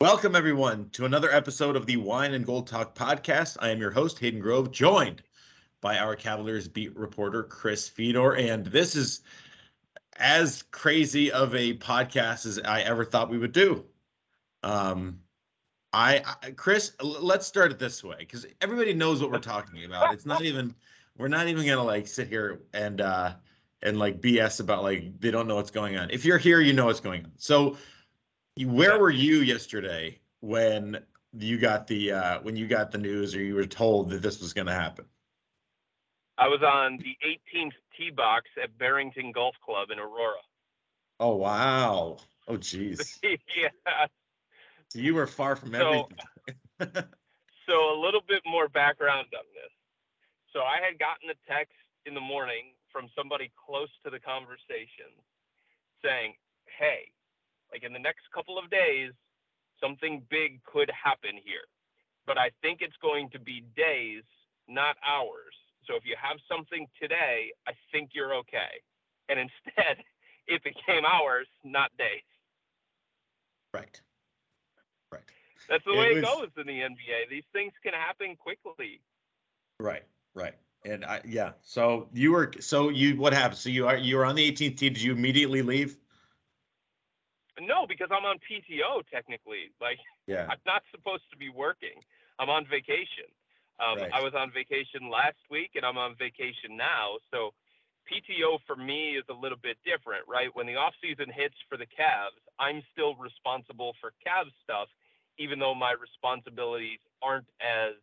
Welcome, everyone, to another episode of the Wine and Gold Talk podcast. I am your host, Hayden Grove, joined by our Cavaliers beat reporter, Chris Fedor. And this is as crazy of a podcast as I ever thought we would do. Um, I, I Chris, let's start it this way because everybody knows what we're talking about. It's not even, we're not even gonna like sit here and uh and like BS about like they don't know what's going on. If you're here, you know what's going on. So where were you yesterday when you got the uh, when you got the news or you were told that this was going to happen? I was on the 18th tee box at Barrington Golf Club in Aurora. Oh wow! Oh geez. yeah. So you were far from so, everything. so a little bit more background on this. So I had gotten a text in the morning from somebody close to the conversation saying, "Hey, like in the next couple of days, something big could happen here. But I think it's going to be days, not hours. So if you have something today, I think you're okay. And instead, it became hours, not days. Right. Right. That's the it way was... it goes in the NBA. These things can happen quickly. Right. Right. And I yeah. So you were so you what happened? So you are you were on the 18th tee. Did you immediately leave? No, because I'm on PTO technically. Like, yeah. I'm not supposed to be working. I'm on vacation. Um, right. I was on vacation last week, and I'm on vacation now. So, PTO for me is a little bit different, right? When the off season hits for the Cavs, I'm still responsible for Cavs stuff, even though my responsibilities aren't as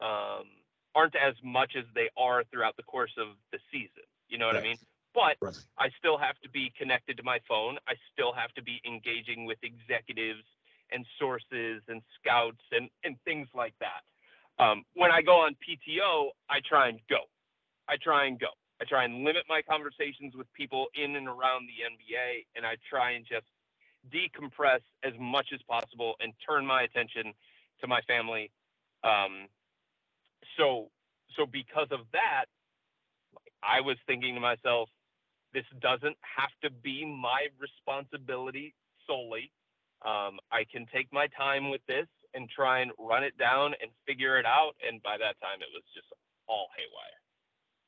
um, aren't as much as they are throughout the course of the season. You know what right. I mean? But right. I still have to be connected to my phone. I still have to be engaging with executives and sources and scouts and, and things like that. Um, when I go on PTO, I try and go. I try and go. I try and limit my conversations with people in and around the NBA, and I try and just decompress as much as possible and turn my attention to my family. Um, so, so because of that, I was thinking to myself, this doesn't have to be my responsibility solely. Um, I can take my time with this and try and run it down and figure it out. And by that time, it was just all haywire.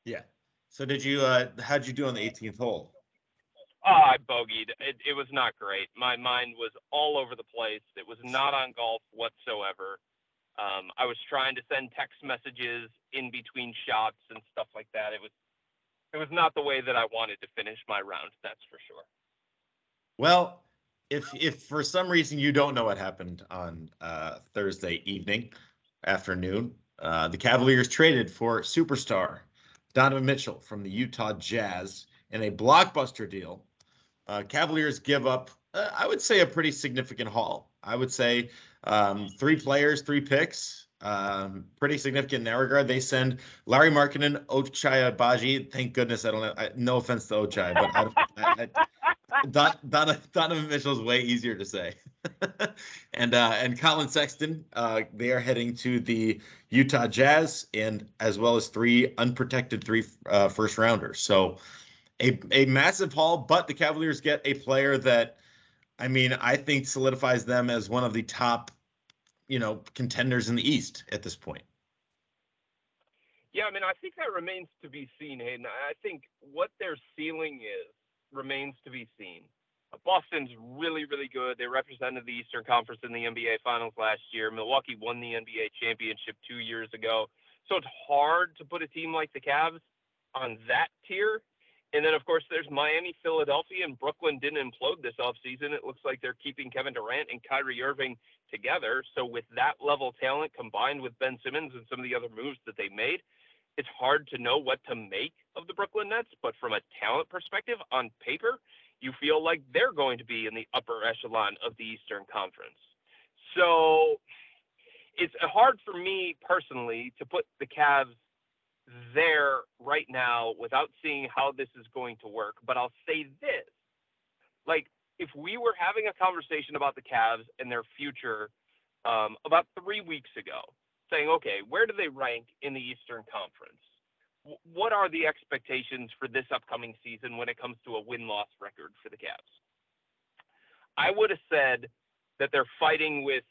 Yeah. So did you? Uh, how'd you do on the 18th hole? Oh, I bogeyed. It, it was not great. My mind was all over the place. It was not on golf whatsoever. Um, I was trying to send text messages in between shots and stuff like that. It was it was not the way that I wanted to finish my round. That's for sure. Well, if if for some reason you don't know what happened on uh, Thursday evening, afternoon, uh, the Cavaliers traded for superstar Donovan Mitchell from the Utah Jazz in a blockbuster deal. Uh, Cavaliers give up, uh, I would say, a pretty significant haul. I would say um, three players, three picks, um, pretty significant in that regard. They send Lauri Markkanen, Ochai Agbaji. Thank goodness I don't know. I, no offense to Ochai, but I, I, Don, Don, Donovan Mitchell's way easier to say. and uh, and Collin Sexton, uh, they are heading to the Utah Jazz, and as well as three unprotected three uh, first rounders. So a a massive haul, but the Cavaliers get a player that, I mean, I think solidifies them as one of the top you know contenders in the East at this point. Yeah, I mean, I think that remains to be seen, Hayden. I think what their ceiling is remains to be seen. Boston's really, really good. They represented the Eastern Conference in the NBA Finals last year. Milwaukee won the NBA championship two years ago. So it's hard to put a team like the Cavs on that tier. And then, of course, there's Miami, Philadelphia, and Brooklyn didn't implode this offseason. It looks like they're keeping Kevin Durant and Kyrie Irving together. So with that level of talent combined with Ben Simmons and some of the other moves that they made, it's hard to know what to make of the Brooklyn Nets. But from a talent perspective, on paper, you feel like they're going to be in the upper echelon of the Eastern Conference. So it's hard for me personally to put the Cavs there right now without seeing how this is going to work. But I'll say this like if we were having a conversation about the Cavs and their future um, about three weeks ago, saying, okay, where do they rank in the Eastern Conference? What are the expectations for this upcoming season when it comes to a win loss record for the Cavs? I would have said that they're fighting with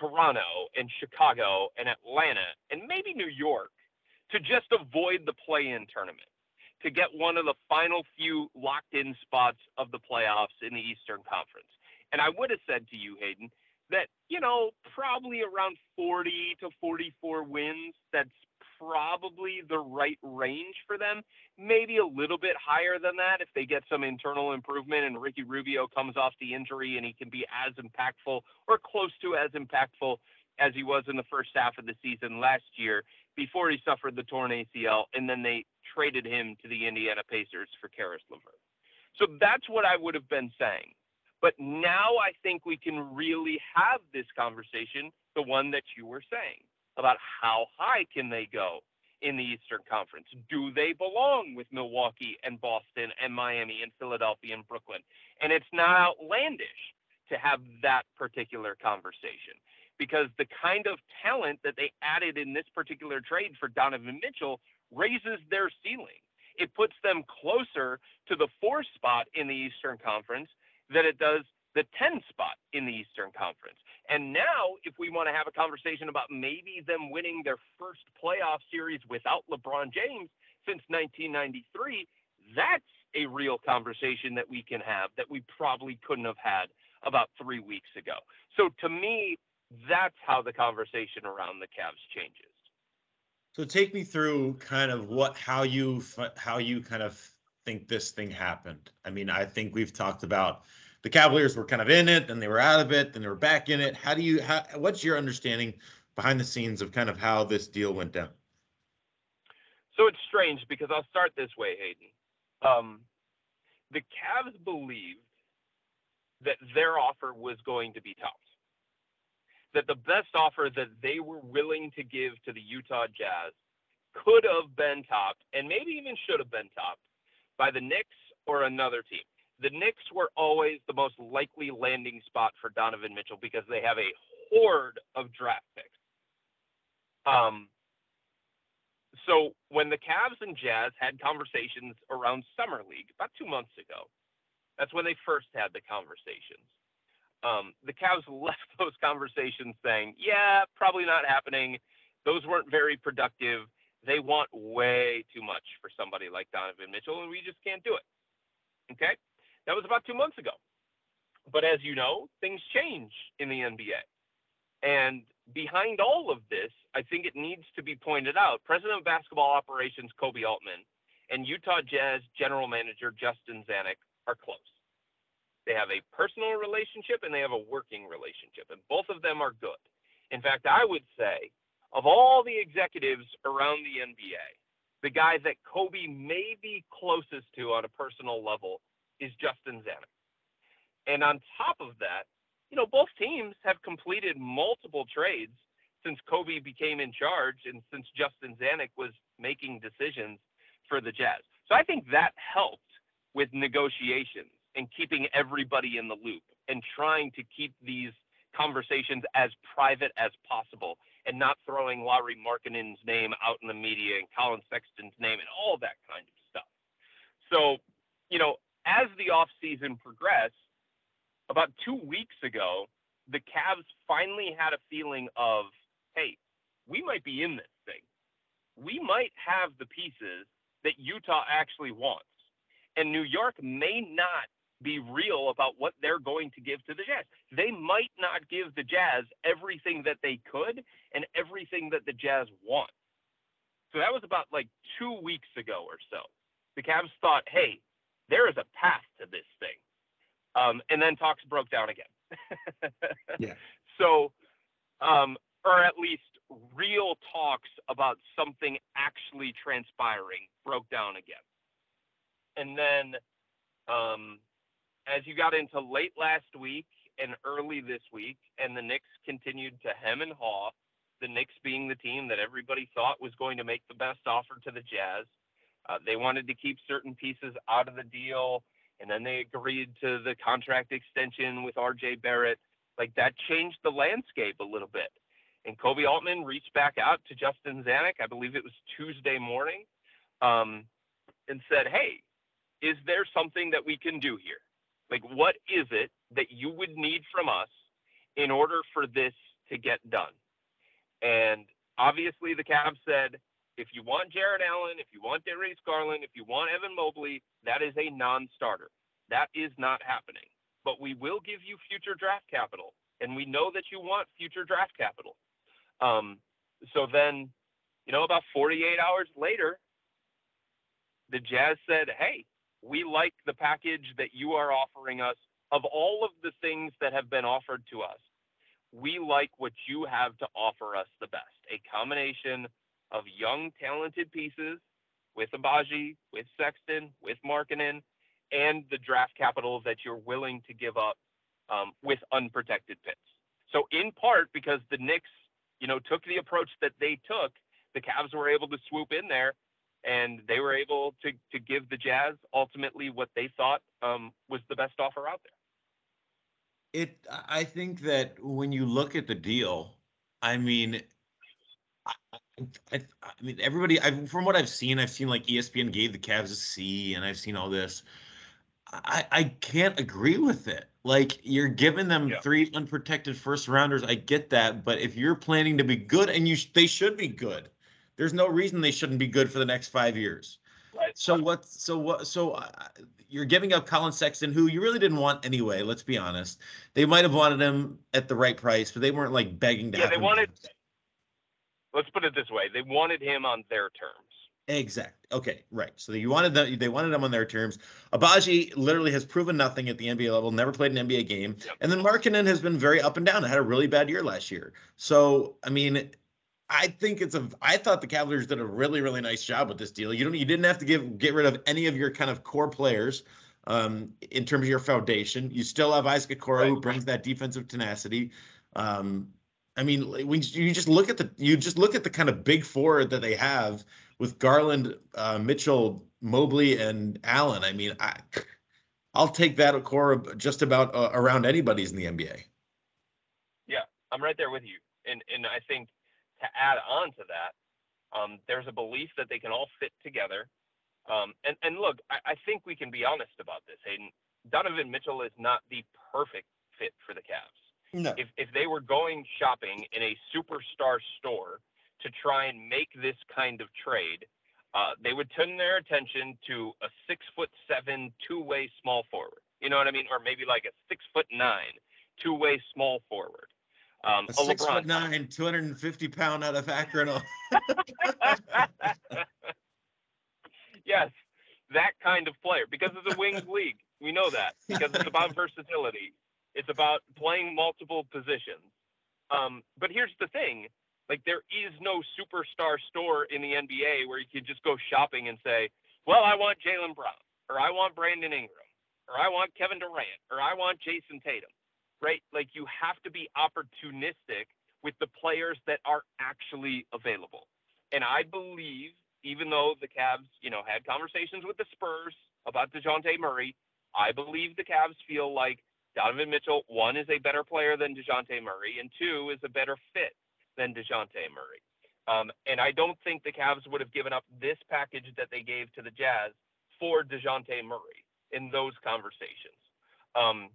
Toronto and Chicago and Atlanta and maybe New York to just avoid the play in tournament, to get one of the final few locked in spots of the playoffs in the Eastern Conference. And I would have said to you, Hayden, that, you know, probably around 40 to 44 wins, that's probably the right range for them. Maybe a little bit higher than that if they get some internal improvement and Ricky Rubio comes off the injury and he can be as impactful or close to as impactful as he was in the first half of the season last year before he suffered the torn ACL and then they traded him to the Indiana Pacers for Caris LeVert. So that's what I would have been saying. But now I think we can really have this conversation, the one that you were saying about how high can they go in the Eastern Conference? Do they belong with Milwaukee and Boston and Miami and Philadelphia and Brooklyn? And it's not outlandish to have that particular conversation because the kind of talent that they added in this particular trade for Donovan Mitchell raises their ceiling. It puts them closer to the four spot in the Eastern Conference than it does the 10 spot in the Eastern Conference. And now, if we want to have a conversation about maybe them winning their first playoff series without LeBron James since 1993, that's a real conversation that we can have that we probably couldn't have had about three weeks ago. So to me, that's how the conversation around the Cavs changes. So take me through kind of what how you how you kind of think this thing happened. I mean, I think we've talked about the Cavaliers were kind of in it, and they were out of it, then they were back in it. How do you? How, what's your understanding behind the scenes of kind of how this deal went down? So it's strange because I'll start this way, Hayden. Um, the Cavs believed that their offer was going to be topped. That the best offer that they were willing to give to the Utah Jazz could have been topped, and maybe even should have been topped by the Knicks or another team the Knicks were always the most likely landing spot for Donovan Mitchell because they have a horde of draft picks. Um, so when the Cavs and Jazz had conversations around Summer League about two months ago, that's when they first had the conversations. Um, the Cavs left those conversations saying, yeah, probably not happening. Those weren't very productive. They want way too much for somebody like Donovan Mitchell, and we just can't do it. Okay. That was about two months ago. But as you know, things change in the NBA. And behind all of this, I think it needs to be pointed out President of Basketball Operations Koby Altman and Utah Jazz General Manager Justin Zanik are close. They have a personal relationship and they have a working relationship, and both of them are good. In fact, I would say of all the executives around the NBA, the guy that Koby may be closest to on a personal level is Justin Zanik. And on top of that, you know, both teams have completed multiple trades since Koby became in charge and since Justin Zanik was making decisions for the Jazz. So I think that helped with negotiations and keeping everybody in the loop and trying to keep these conversations as private as possible and not throwing Lauri Markkanen's name out in the media and Collin Sexton's name and all that kind of stuff. So, you know, as the offseason progressed, about two weeks ago, the Cavs finally had a feeling of, hey, we might be in this thing. We might have the pieces that Utah actually wants. And New York may not be real about what they're going to give to the Jazz. They might not give the Jazz everything that they could and everything that the Jazz want. So that was about like two weeks ago or so. The Cavs thought, hey, there is a path to this thing. Um, and then talks broke down again. yeah. So, um, or at least real talks about something actually transpiring broke down again. And then, um, as you got into late last week and early this week, and the Knicks continued to hem and haw, the Knicks being the team that everybody thought was going to make the best offer to the Jazz, uh, they wanted to keep certain pieces out of the deal, and then they agreed to the contract extension with RJ Barrett. Like that changed the landscape a little bit. And Koby Altman reached back out to Justin Zanik, I believe it was Tuesday morning, um, and said, Hey, is there something that we can do here? Like, what is it that you would need from us in order for this to get done. And obviously, the Cavs said, if you want Jarrett Allen, if you want Darius Garland, if you want Evan Mobley, that is a non starter. That is not happening. But we will give you future draft capital. And we know that you want future draft capital. Um, so then, you know, about 48 hours later, the Jazz said, hey, we like the package that you are offering us. Of all of the things that have been offered to us, we like what you have to offer us the best a combination of young, talented pieces with Agbaji, with Sexton, with Markkanen, and the draft capital that you're willing to give up um, with unprotected picks. So, in part because the Knicks, you know, took the approach that they took, the Cavs were able to swoop in there and they were able to to give the Jazz ultimately what they thought um, was the best offer out there. It. I think that when you look at the deal, I mean, I, I, I mean everybody. I, from what I've seen, I've seen like ESPN gave the Cavs a C, and I've seen all this. I, I can't agree with it. Like you're giving them yeah. three unprotected first rounders. I get that, but if you're planning to be good, and you they should be good, there's no reason they shouldn't be good for the next five years. Right. So what? So what? So uh, you're giving up Collin Sexton, who you really didn't want anyway. Let's be honest. They might have wanted him at the right price, but they weren't like begging to. Have Yeah, they wanted. Let's put it this way: they wanted him on their terms. Exactly. Okay. Right. So you wanted them. They wanted him on their terms. Agbaji literally has proven nothing at the NBA level. Never played an NBA game. Yep. And then Markkanen has been very up and down. Had a really bad year last year. So I mean, I think it's a. I thought the Cavaliers did a really, really nice job with this deal. You don't. You didn't have to give get rid of any of your kind of core players, um, in terms of your foundation. You still have Isaac Okoro right. who brings that defensive tenacity. Um, I mean, when you just look at the you just look at the kind of big four that they have with Garland, uh, Mitchell, Mobley, and Allen. I mean, I I'll take that Okoro just about uh, around anybody's in the NBA. Yeah, I'm right there with you, and and I think to add on to that, um, there's a belief that they can all fit together. Um, and, and look, I, I, think we can be honest about this, Hayden. Donovan Mitchell is not the perfect fit for the Cavs. No. If, if they were going shopping in a superstar store to try and make this kind of trade, uh, they would turn their attention to a six foot seven two way small forward. You know what I mean? Or maybe like a six foot nine two way small forward. Um, a six LeBron. foot nine, 250 pound out of Akron. yes, that kind of player because it's a wings league. We know that because it's about versatility. It's about playing multiple positions. Um, but here's the thing: like there is no superstar store in the NBA where you can just go shopping and say, "Well, I want Jaylen Brown, or I want Brandon Ingram, or I want Kevin Durant, or I want Jayson Tatum." Right? Like you have to be opportunistic with the players that are actually available. And I believe, even though the Cavs, you know, had conversations with the Spurs about DeJounte Murray, I believe the Cavs feel like Donovan Mitchell, one, is a better player than DeJounte Murray, and two, is a better fit than DeJounte Murray. Um, and I don't think the Cavs would have given up this package that they gave to the Jazz for DeJounte Murray in those conversations. Um,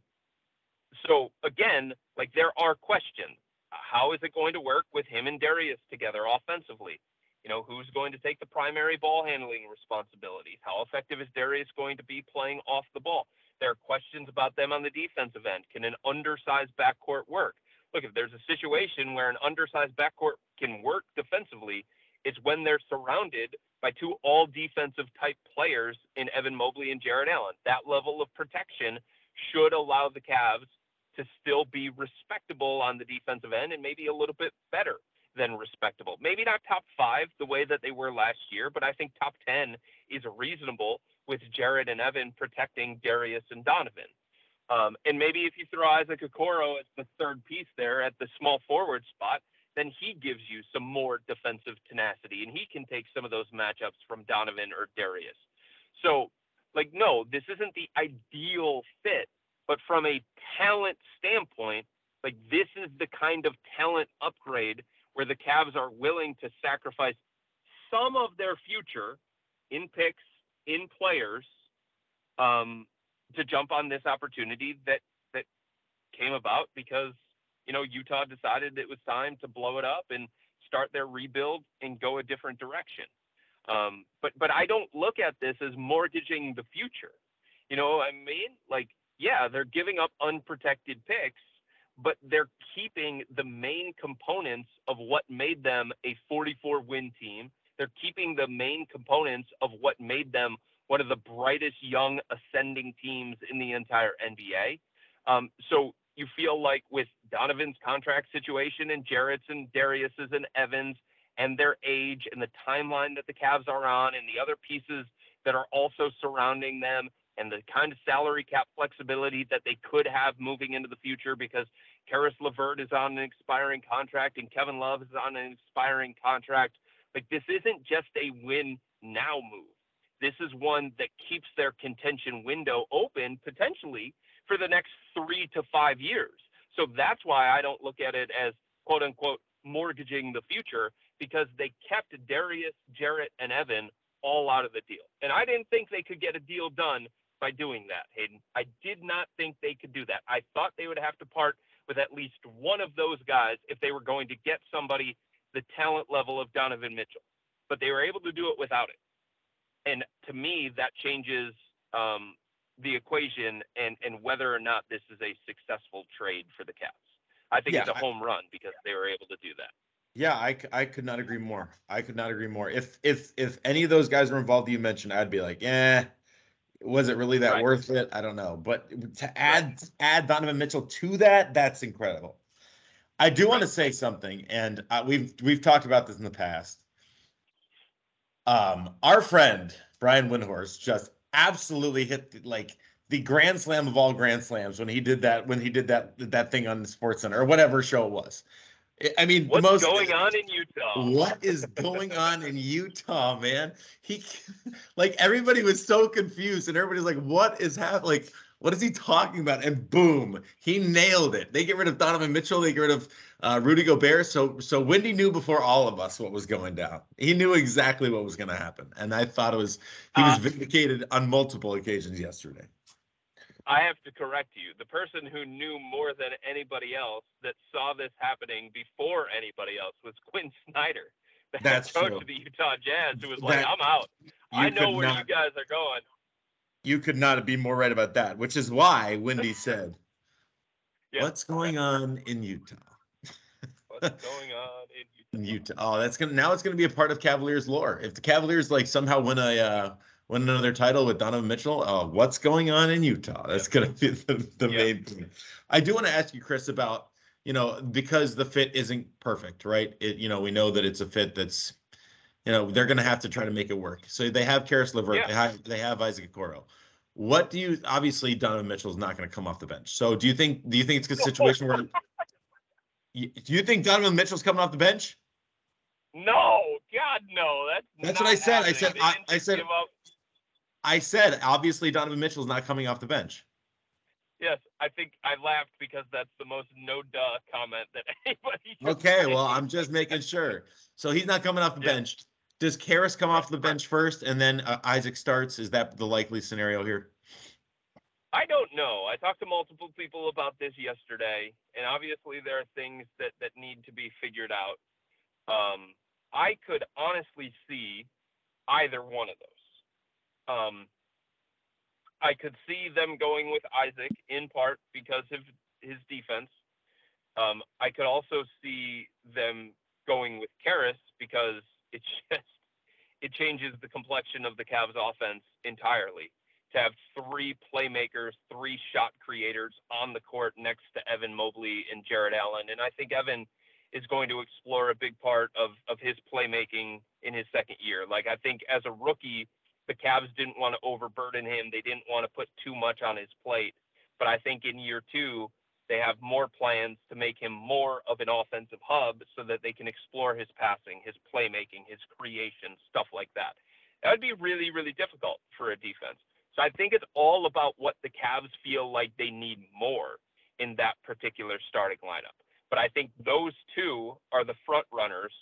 so again, like there are questions. How is it going to work with him and Darius together offensively? You know, who's going to take the primary ball handling responsibilities? How effective is Darius going to be playing off the ball? There are questions about them on the defensive end. Can an undersized backcourt work? Look, if there's a situation where an undersized backcourt can work defensively, it's when they're surrounded by two all defensive type players in Evan Mobley and Jarrett Allen. That level of protection should allow the Cavs to still be respectable on the defensive end and maybe a little bit better than respectable. Maybe not top five the way that they were last year, but I think top 10 is reasonable with Jarrett and Evan protecting Darius and Donovan. Um, and maybe if you throw Isaac Okoro as the third piece there at the small forward spot, then he gives you some more defensive tenacity and he can take some of those matchups from Donovan or Darius. So, like, no, this isn't the ideal fit but from a talent standpoint, like this is the kind of talent upgrade where the Cavs are willing to sacrifice some of their future in picks, in players, um, to jump on this opportunity that that came about because you know, Utah decided it was time to blow it up and start their rebuild and go a different direction. Um, but but I don't look at this as mortgaging the future. You know I mean? Like, yeah, they're giving up unprotected picks, but they're keeping the main components of what made them a 44 win team. They're keeping the main components of what made them one of the brightest young ascending teams in the entire NBA. Um, so you feel like with Donovan's contract situation and Jarrett's and Darius's and Evans and their age and the timeline that the Cavs are on and the other pieces that are also surrounding them and the kind of salary cap flexibility that they could have moving into the future because Caris LeVert is on an expiring contract and Kevin Love is on an expiring contract. Like this isn't just a win now move. This is one that keeps their contention window open potentially for the next three to five years. So that's why I don't look at it as quote unquote mortgaging the future because they kept Darius, Jarrett, and Evan all out of the deal. And I didn't think they could get a deal done by doing that, Hayden. I did not think they could do that. I thought they would have to part with at least one of those guys if they were going to get somebody the talent level of Donovan Mitchell. But they were able to do it without it. And to me, that changes um, the equation and, and whether or not this is a successful trade for the Cavs. I think yeah, it's a home I, run because they were able to do that. Yeah, I, I could not agree more. I could not agree more. If if if any of those guys were involved you mentioned, I'd be like, yeah, was it really that right. worth it? I don't know. But to add right. add Donovan Mitchell to that, that's incredible. I do want to say something, and uh, we've we've talked about this in the past. Um, our friend Brian Windhorst just absolutely hit the, like the grand slam of all grand slams when he did that when he did that that thing on the Sports Center or whatever show it was. I mean, what's most, going on in Utah? What is going on in Utah, man? He like everybody was so confused, and everybody's like, "What is happening? Like, what is he talking about?" And boom, he nailed it. They get rid of Donovan Mitchell. They get rid of uh, Rudy Gobert. So, so Windy knew before all of us what was going down. He knew exactly what was going to happen, and I thought it was he was uh, vindicated on multiple occasions yesterday. I have to correct you. The person who knew more than anybody else that saw this happening before anybody else was Quin Snyder, the That's coach true. of the Utah Jazz, who was like, "I'm out. I know where not, you guys are going." You could not be more right about that, which is why Windy said, yeah. "What's going on in Utah?" What's going on in Utah? In Utah. Oh, that's gonna now it's gonna be a part of Cavaliers lore. If the Cavaliers like somehow win a uh, win another title with Donovan Mitchell. Uh, what's going on in Utah? That's going to be the, the yeah. main thing. I do want to ask you, Chris, about you know because the fit isn't perfect, right? It you know we know that it's a fit that's you know they're going to have to try to make it work. So they have Caris LeVert, yeah. they have they have Isaac Okoro. What do you obviously Donovan Mitchell is not going to come off the bench. So do you think do you think it's a situation where do you think Donovan Mitchell's coming off the bench? No, God, no. That's that's what I said. Happening. I said I, I said I said obviously Donovan Mitchell's not coming off the bench. Yes, I think I laughed because that's the most no duh comment that anybody. Okay, well, I'm just making sure. So he's not coming off the yeah. bench. Does Caris come off the bench first, and then uh, Isaac starts? Is that the likely scenario here? I don't know. I talked to multiple people about this yesterday, and obviously there are things that that need to be figured out. Um, I could honestly see either one of those. Um, I could see them going with Isaac in part because of his defense. Um, I could also see them going with Caris because it just it changes the complexion of the Cavs offense entirely. To have three playmakers, three shot creators on the court next to Evan Mobley and Jarrett Allen, and I think Evan is going to explore a big part of of his playmaking in his second year. Like I think as a rookie, the Cavs didn't want to overburden him. They didn't want to put too much on his plate. But I think in year two, they have more plans to make him more of an offensive hub so that they can explore his passing, his playmaking, his creation, stuff like that. That would be really, really difficult for a defense. So I think it's all about what the Cavs feel like they need more in that particular starting lineup. But I think those two are the front runners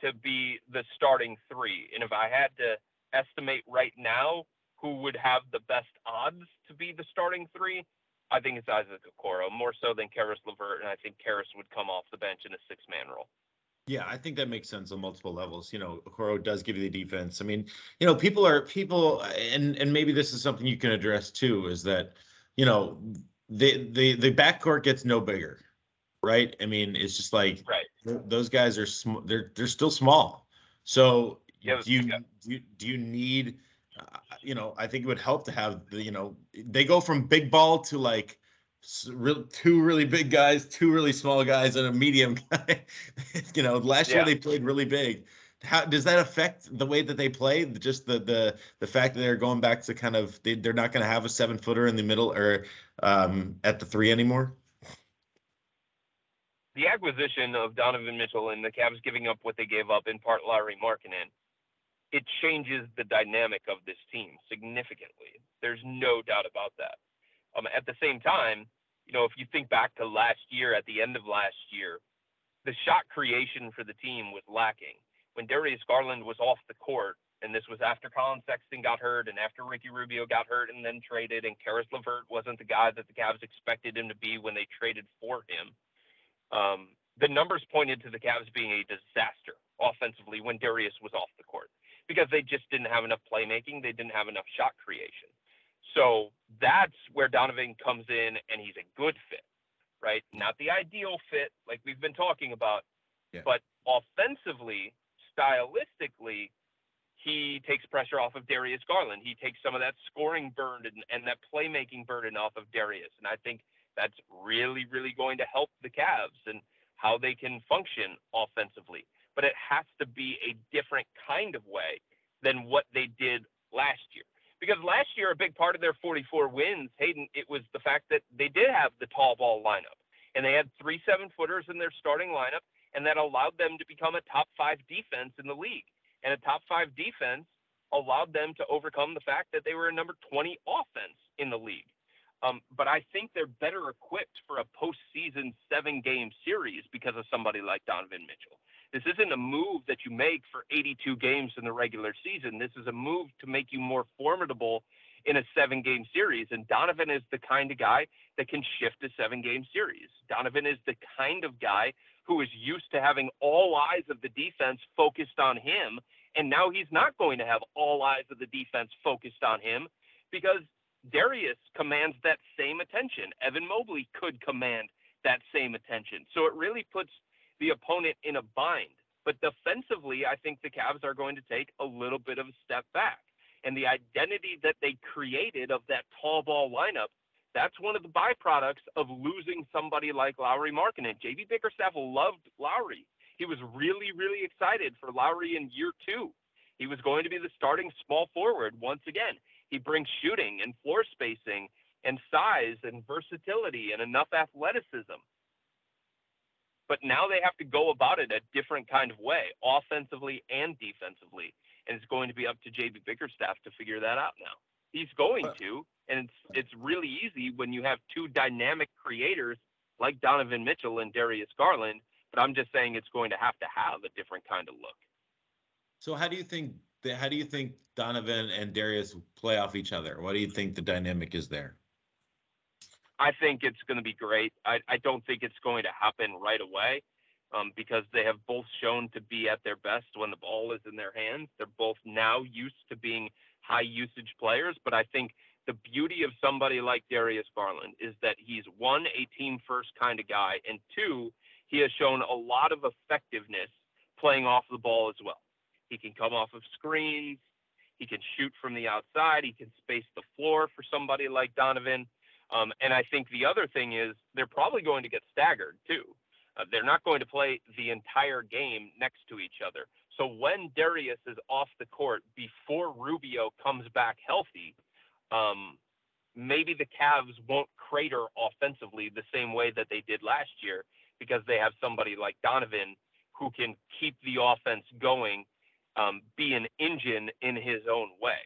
to be the starting three. And if I had to estimate right now who would have the best odds to be the starting three, I think it's Isaac Okoro more so than Caris LeVert, and I think Caris would come off the bench in a six man role. Yeah, I think that makes sense on multiple levels. You know, Okoro does give you the defense. I mean, you know, people are people, and and maybe this is something you can address too. Is that you know the the the backcourt gets no bigger, right? I mean, it's just like right. th- those guys are sm- they're they're still small. So yeah, do you yeah. do you, do you need uh, you know, I think it would help to have the, you know, they go from big ball to like two really big guys, two really small guys, and a medium guy. you know, last yeah. year they played really big. How does that affect the way that they play? Just the the the fact that they're going back to kind of they, they're not going to have a seven footer in the middle or um, at the three anymore. The acquisition of Donovan Mitchell and the Cavs giving up what they gave up in part Lauri Markkanen, it changes the dynamic of this team significantly. There's no doubt about that. Um, at the same time, you know, if you think back to last year, at the end of last year, the shot creation for the team was lacking. When Darius Garland was off the court, and this was after Collin Sexton got hurt and after Ricky Rubio got hurt and then traded, and Caris LeVert wasn't the guy that the Cavs expected him to be when they traded for him. Um, the numbers pointed to the Cavs being a disaster offensively when Darius was off the court because they just didn't have enough playmaking, they didn't have enough shot creation. So that's where Donovan comes in, and he's a good fit, right? Not the ideal fit, like we've been talking about, yeah. but offensively, stylistically, he takes pressure off of Darius Garland. He takes some of that scoring burden and that playmaking burden off of Darius. And I think that's really, really going to help the Cavs and how they can function offensively. But it has to be a different kind of way than what they did last year because last year a big part of their 44 wins, Hayden, it was the fact that they did have the tall ball lineup and they had three seven footers in their starting lineup, and that allowed them to become a top five defense in the league. And a top five defense allowed them to overcome the fact that they were a number 20 offense in the league. Um, but I think they're better equipped for a postseason seven game series because of somebody like Donovan Mitchell. This isn't a move that you make for 82 games in the regular season. This is a move to make you more formidable in a seven game series. And Donovan is the kind of guy that can shift a seven game series. Donovan is the kind of guy who is used to having all eyes of the defense focused on him. And now he's not going to have all eyes of the defense focused on him because Darius commands that same attention. Evan Mobley could command that same attention. So it really puts the opponent in a bind. But defensively, I think the Cavs are going to take a little bit of a step back. And the identity that they created of that tall ball lineup, that's one of the byproducts of losing somebody like Lauri Markkanen. JB Bickerstaff loved Lauri. He was really, really excited for Lauri in year two. He was going to be the starting small forward once again. He brings shooting and floor spacing and size and versatility and enough athleticism. But now they have to go about it a different kind of way, offensively and defensively. And it's going to be up to JB Bickerstaff to figure that out now. He's going to, and it's it's really easy when you have two dynamic creators like Donovan Mitchell and Darius Garland. But I'm just saying it's going to have to have a different kind of look. So how do you think how do you think Donovan and Darius play off each other? What do you think the dynamic is there? I think it's going to be great. I, I don't think it's going to happen right away um, because they have both shown to be at their best when the ball is in their hands. They're both now used to being high usage players, but I think the beauty of somebody like Darius Garland is that he's one, a team first kind of guy, and two, he has shown a lot of effectiveness playing off the ball as well. He can come off of screens, he can shoot from the outside, he can space the floor for somebody like Donovan. Um, and I think the other thing is they're probably going to get staggered too. Uh, they're not going to play the entire game next to each other. So when Darius is off the court before Rubio comes back healthy, um, maybe the Cavs won't crater offensively the same way that they did last year because they have somebody like Donovan who can keep the offense going, um, be an engine in his own way.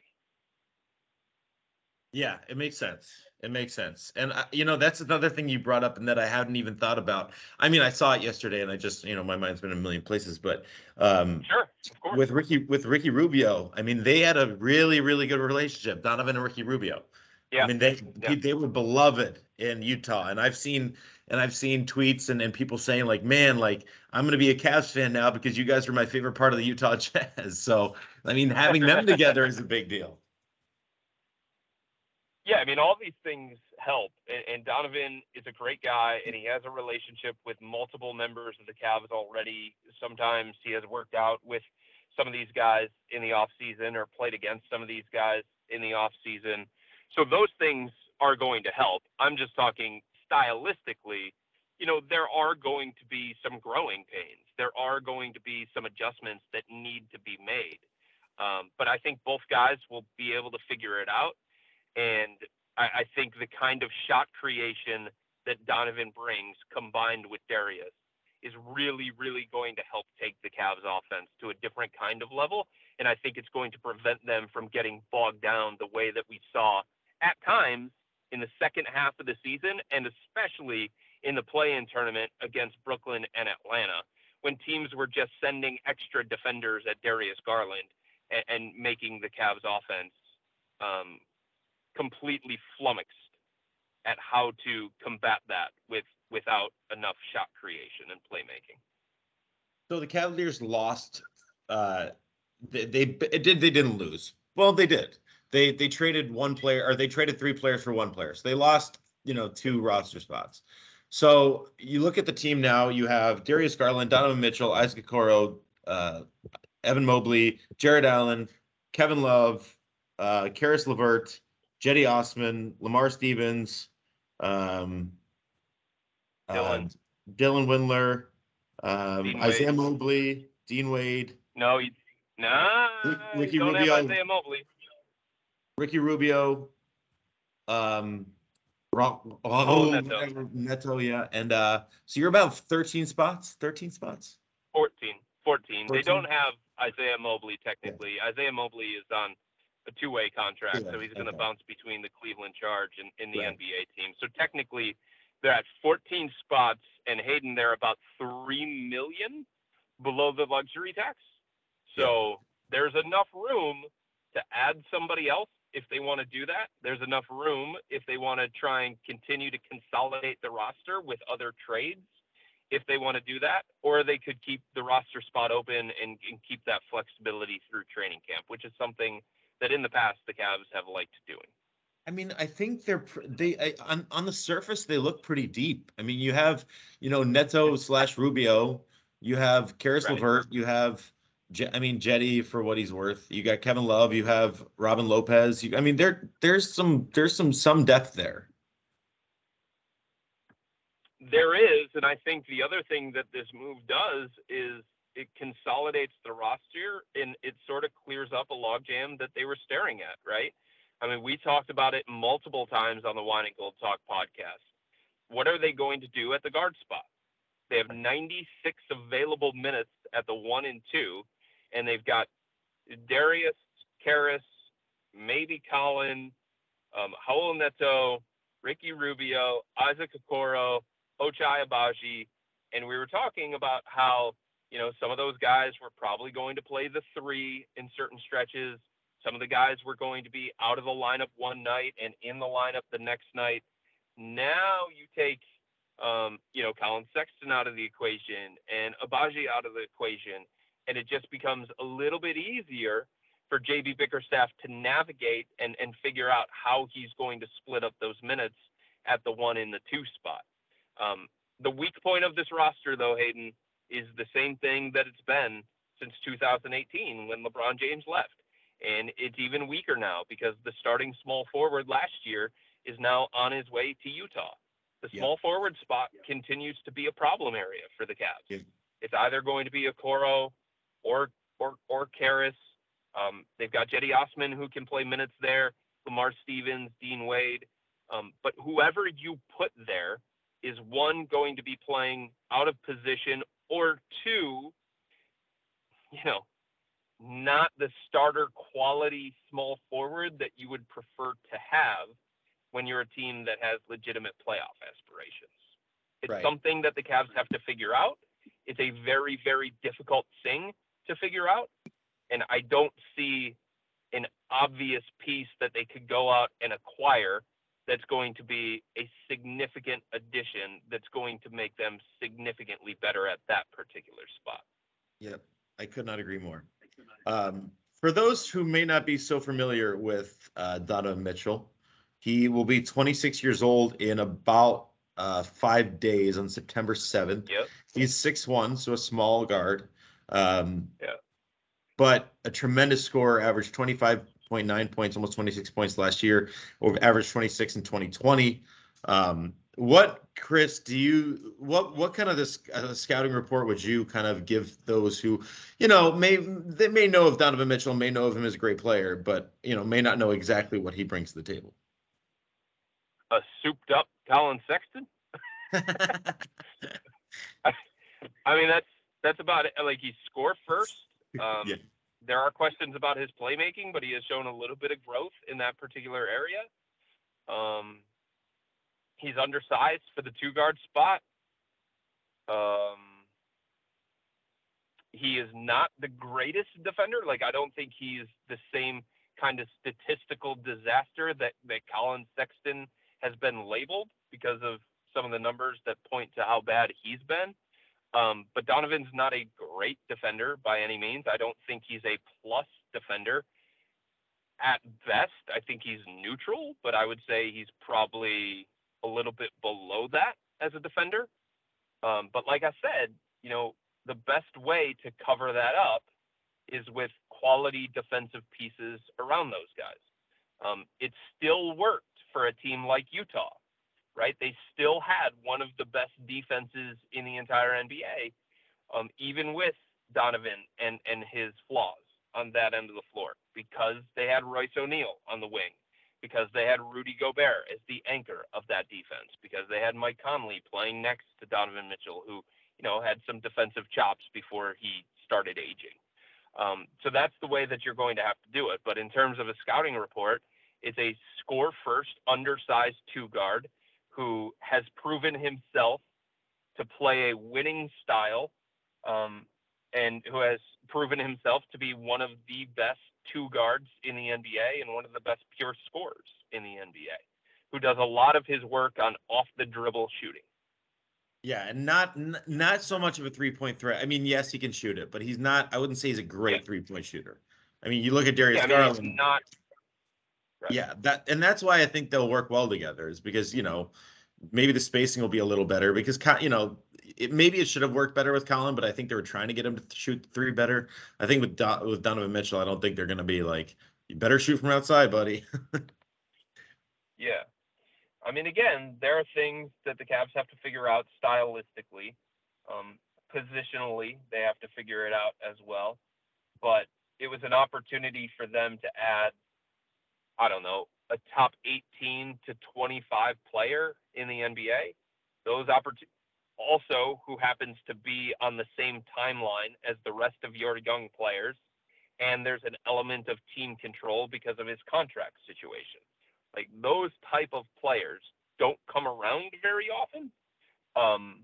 Yeah, it makes sense. It makes sense. And uh, you know, that's another thing you brought up and that I hadn't even thought about. I mean, I saw it yesterday and I just, you know, my mind's been in a million places, but um sure, with Ricky with Ricky Rubio, I mean, they had a really really good relationship, Donovan and Ricky Rubio. Yeah. I mean, they yeah. they were beloved in Utah, and I've seen and I've seen tweets and, and people saying like, man, like I'm gonna be a Cavs fan now because you guys are my favorite part of the Utah Jazz. So I mean, having them together is a big deal. Yeah, I mean, all these things help, and, and Donovan is a great guy, and he has a relationship with multiple members of the Cavs already. Sometimes he has worked out with some of these guys in the off season or played against some of these guys in the off season. So those things are going to help. I'm just talking stylistically. You know, there are going to be some growing pains. There are going to be some adjustments that need to be made. Um, but I think both guys will be able to figure it out. And I, I think the kind of shot creation that Donovan brings combined with Darius is really, really going to help take the Cavs offense to a different kind of level. And I think it's going to prevent them from getting bogged down the way that we saw at times in the second half of the season, and especially in the play in tournament against Brooklyn and Atlanta, when teams were just sending extra defenders at Darius Garland and, and making the Cavs offense um, completely flummoxed at how to combat that with without enough shot creation and playmaking. So the Cavaliers lost. Uh, they, they did. They didn't lose. Well, they did. They they traded one player, or they traded three players for one player. So they lost, you know, two roster spots. So you look at the team now. You have Darius Garland, Donovan Mitchell, Isaac Okoro, uh, Evan Mobley, Jarrett Allen, Kevin Love, uh, Caris LeVert, Cedi Osman, Lamar Stevens, um, Dylan, uh, Dylan Windler, um, Isaiah. Mobley, Dean Wade. No, you, nah, Ricky don't Rubio, have Isaiah Mobley. Ricky Rubio, um, oh, oh Neto. Neto, yeah, and uh, so you're about 13 spots, 13 spots. 14, 14. 14? They don't have Isaiah Mobley technically. Yeah. Isaiah Mobley is on a two-way contract, yeah, so he's going to okay. bounce between the Cleveland Charge and in the right. NBA team. So technically, they're at 14 spots, and Hayden, they're about three million below the luxury tax. So yeah. there's enough room to add somebody else if they want to do that. There's enough room if they want to try and continue to consolidate the roster with other trades if they want to do that, or they could keep the roster spot open and, and keep that flexibility through training camp, which is something that in the past the Cavs have liked doing. I mean, I think they're they on on the surface they look pretty deep. I mean, you have you know Neto slash Rubio, you have Caris right. LeVert, you have I mean Cedi for what he's worth. You got Kevin Love, you have Robin Lopez. You, I mean, there there's some there's some some depth there. There is, and I think the other thing that this move does is it consolidates the roster and it sort of clears up a logjam that they were staring at, right? I mean, we talked about it multiple times on the Wine and Gold Talk podcast. What are they going to do at the guard spot? They have 96 available minutes at the one and two, and they've got Darius, Caris, maybe Collin, um, Raul Neto, Ricky Rubio, Isaac Okoro, Ochai Agbaji, and we were talking about how you know, some of those guys were probably going to play the three in certain stretches. Some of the guys were going to be out of the lineup one night and in the lineup the next night. Now you take, um, you know, Collin Sexton out of the equation and Agbaji out of the equation, and it just becomes a little bit easier for JB Bickerstaff to navigate and, and figure out how he's going to split up those minutes at the one in the two spot. Um, the weak point of this roster, though, Hayden, is the same thing that it's been since 2018 when LeBron James left. And it's even weaker now because the starting small forward last year is now on his way to Utah. The small forward spot continues to be a problem area for the Cavs. It's either going to be Okoro or or or Caris. Um, they've got Cedi Osman who can play minutes there, Lamar Stevens, Dean Wade. Um, but whoever you put there is one going to be playing out of position or two, you know, not the starter quality small forward that you would prefer to have when you're a team that has legitimate playoff aspirations. It's right. something that the Cavs have to figure out. It's a very, very difficult thing to figure out. And I don't see an obvious piece that they could go out and acquire that's going to be a significant addition that's going to make them significantly better at that particular spot. Yep, I could not agree more. Um, for those who may not be so familiar with uh, Donovan Mitchell, he will be 26 years old in about uh, five days on September 7th. Yep. He's 6'1, so a small guard. Um, yeah. But a tremendous scorer, averaged 25.9 points, almost 26 points last year, over average 26 in 2020. Um, what, Chris, do you what what kind of this uh, scouting report would you kind of give those who, you know, may they may know of Donovan Mitchell, may know of him as a great player, but you know, may not know exactly what he brings to the table? A souped up Collin Sexton. I, I mean, that's that's about it. Like he scored first. Um, yeah. There are questions about his playmaking, but he has shown a little bit of growth in that particular area. Um, he's undersized for the two guard spot. Um, he is not the greatest defender. Like I don't think he's the same kind of statistical disaster that that Collin Sexton has been labeled because of some of the numbers that point to how bad he's been. Um, but Donovan's not a great defender by any means. I don't think he's a plus defender. At best, I think he's neutral, but I would say he's probably a little bit below that as a defender. Um, but like I said, you know, the best way to cover that up is with quality defensive pieces around those guys. Um, it still worked for a team like Utah right? They still had one of the best defenses in the entire NBA, um, even with Donovan and, and his flaws on that end of the floor, because they had Royce O'Neal on the wing, because they had Rudy Gobert as the anchor of that defense, because they had Mike Conley playing next to Donovan Mitchell, who, you know, had some defensive chops before he started aging. Um, so that's the way that you're going to have to do it. But in terms of a scouting report, it's a score first, undersized two guard who has proven himself to play a winning style um, and who has proven himself to be one of the best two guards in the NBA and one of the best pure scorers in the NBA, who does a lot of his work on off the dribble shooting. Yeah, and not not so much of a three point threat. I mean, yes, he can shoot it, but he's not. I wouldn't say he's a great yeah. three point shooter. I mean, you look at Darius yeah, I mean, Garland. Not Right. Yeah, that and that's why I think they'll work well together. Is because you know maybe the spacing will be a little better because you know it, maybe it should have worked better with Collin, but I think they were trying to get him to shoot three better. I think with Do- with Donovan Mitchell, I don't think they're going to be like you better shoot from outside, buddy. yeah, I mean, again, there are things that the Cavs have to figure out stylistically, um, positionally. They have to figure it out as well, but it was an opportunity for them to add I don't know, a top 18 to 25 player in the NBA. Those opportunities also who happens to be on the same timeline as the rest of your young players and there's an element of team control because of his contract situation like those type of players don't come around very often um,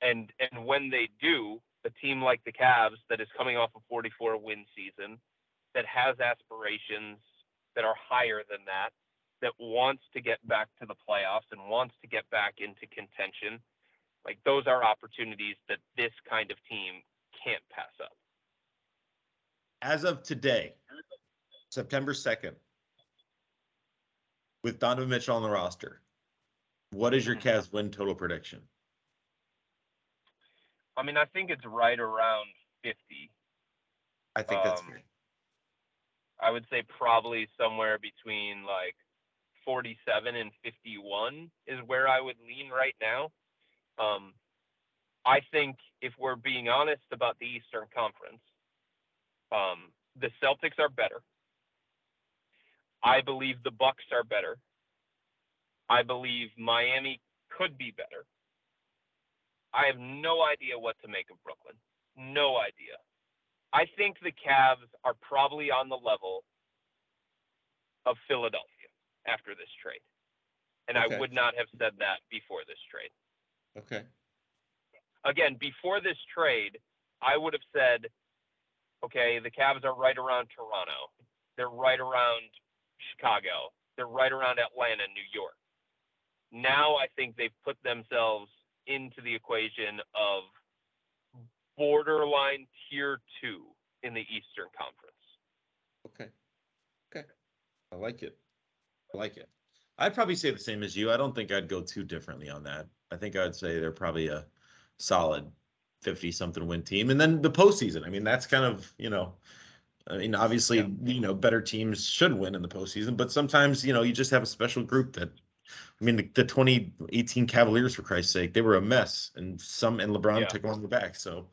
and and when they do a team like the Cavs that is coming off a 44 win season that has aspirations that are higher than that, that wants to get back to the playoffs and wants to get back into contention. Like those are opportunities that this kind of team can't pass up. As of today, September 2nd, with Donovan Mitchell on the roster, what is your mm-hmm. Cavs win total prediction? I mean, I think it's right around 50. I think that's um, fair. I would say probably somewhere between like 47 and 51 is where I would lean right now. Um, I think if we're being honest about the Eastern Conference, um, the Celtics are better. I believe the Bucks are better. I believe Miami could be better. I have no idea what to make of Brooklyn. No idea. I think the Cavs are probably on the level of Philadelphia after this trade. And okay. I would not have said that before this trade. Okay. Again, before this trade, I would have said, okay, the Cavs are right around Toronto. They're right around Chicago. They're right around Atlanta, New York. Now I think they've put themselves into the equation of borderline tier two in the Eastern Conference. Okay. Okay. I like it. I like it. I'd probably say the same as you. I don't think I'd go too differently on that. I think I'd say they're probably a solid 50 something win team. And then the postseason. I mean, that's kind of, you know, I mean, obviously, yeah. you know, better teams should win in the postseason, but sometimes, you know, you just have a special group that I mean, the, the 2018 Cavaliers, for Christ's sake, they were a mess, and some and LeBron yeah. took them on the back. So,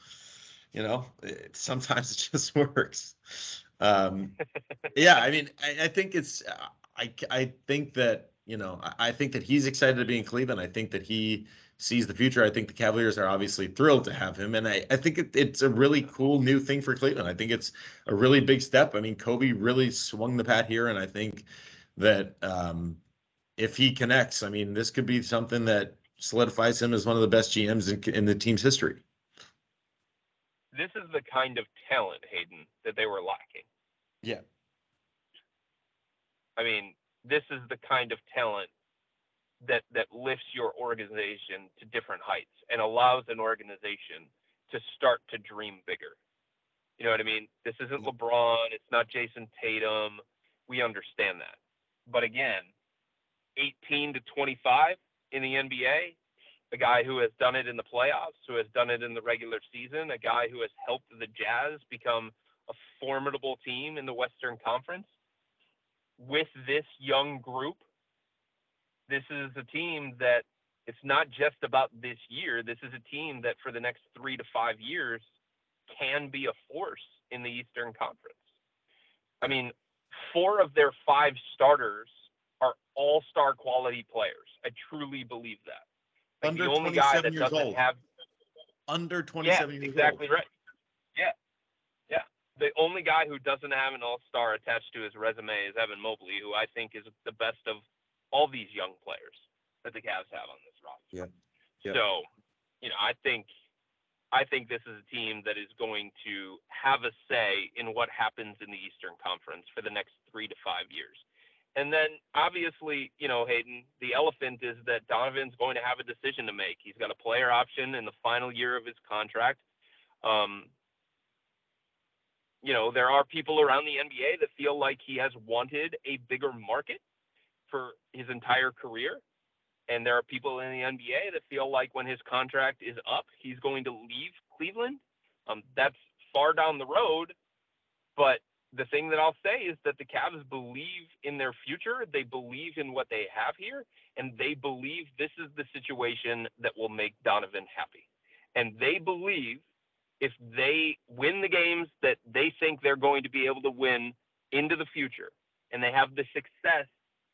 you know, it, sometimes it just works. Um, yeah, I mean, I, I think it's, I, I think that you know, I, I think that he's excited to be in Cleveland. I think that he sees the future. I think the Cavaliers are obviously thrilled to have him, and I, I think it, it's a really cool new thing for Cleveland. I think it's a really big step. I mean, Koby really swung the bat here, and I think that um, if he connects, I mean, this could be something that solidifies him as one of the best GMs in, in the team's history. This is the kind of talent, Hayden, that they were lacking. Yeah. I mean, this is the kind of talent that that lifts your organization to different heights and allows an organization to start to dream bigger. You know what I mean? This isn't LeBron, it's not Jayson Tatum. We understand that. But again, 18 to 25 in the NBA, a guy who has done it in the playoffs, who has done it in the regular season, a guy who has helped the Jazz become a formidable team in the Western Conference. With this young group, this is a team that it's not just about this year. This is a team that for the next three to five years can be a force in the Eastern Conference. I mean, four of their five starters are all star quality players. I truly believe that. Like Under the only guy that doesn't old. have under 27 yeah, years exactly old. right. Yeah. Yeah. The only guy who doesn't have an all star attached to his resume is Evan Mobley, who I think is the best of all these young players that the Cavs have on this roster. Yeah. yeah. So, you know, I think I think this is a team that is going to have a say in what happens in the Eastern Conference for the next three to five years. And then obviously, you know, Hayden, the elephant is that Donovan's going to have a decision to make. He's got a player option in the final year of his contract. Um, you know, there are people around the NBA that feel like he has wanted a bigger market for his entire career. And there are people in the NBA that feel like when his contract is up, he's going to leave Cleveland. Um, that's far down the road, but the thing that I'll say is that the Cavs believe in their future. They believe in what they have here, and they believe this is the situation that will make Donovan happy. And they believe if they win the games that they think they're going to be able to win into the future, and they have the success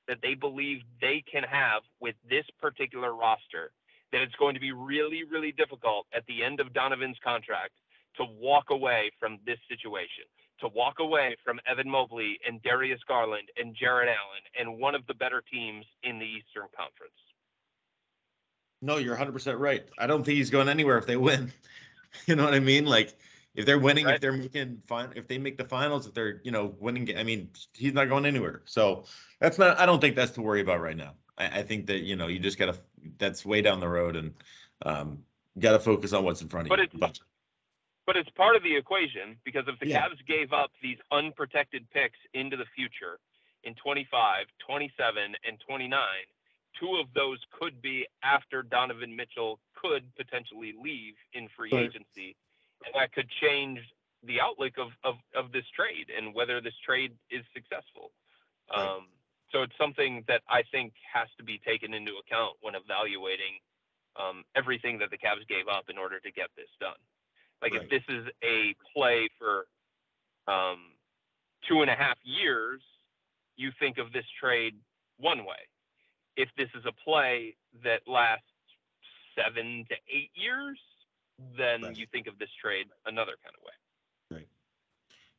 that they believe they can have with this particular roster, that it's going to be really, really difficult at the end of Donovan's contract to walk away from this situation to walk away from Evan Mobley and Darius Garland and Jarrett Allen and one of the better teams in the Eastern Conference. No, you're 100% right. I don't think he's going anywhere if they win. you know what I mean? Like if they're winning, right. if they're making fine, if they make the finals, if they're, you know, winning, I mean, he's not going anywhere. So that's not, I don't think that's to worry about right now. I, I think that, you know, you just got to, that's way down the road and um, got to focus on what's in front of but you. It's, but but it's part of the equation because if the yeah. Cavs gave up these unprotected picks into the future in 25, 27, and 29, two of those could be after Donovan Mitchell could potentially leave in free right. agency. And that could change the outlook of, of, of this trade and whether this trade is successful. Right. Um, so it's something that I think has to be taken into account when evaluating um, everything that the Cavs gave up in order to get this done. Like right. if this is a play for um, two and a half years, you think of this trade one way. If this is a play that lasts seven to eight years, then right. you think of this trade another kind of way. Right.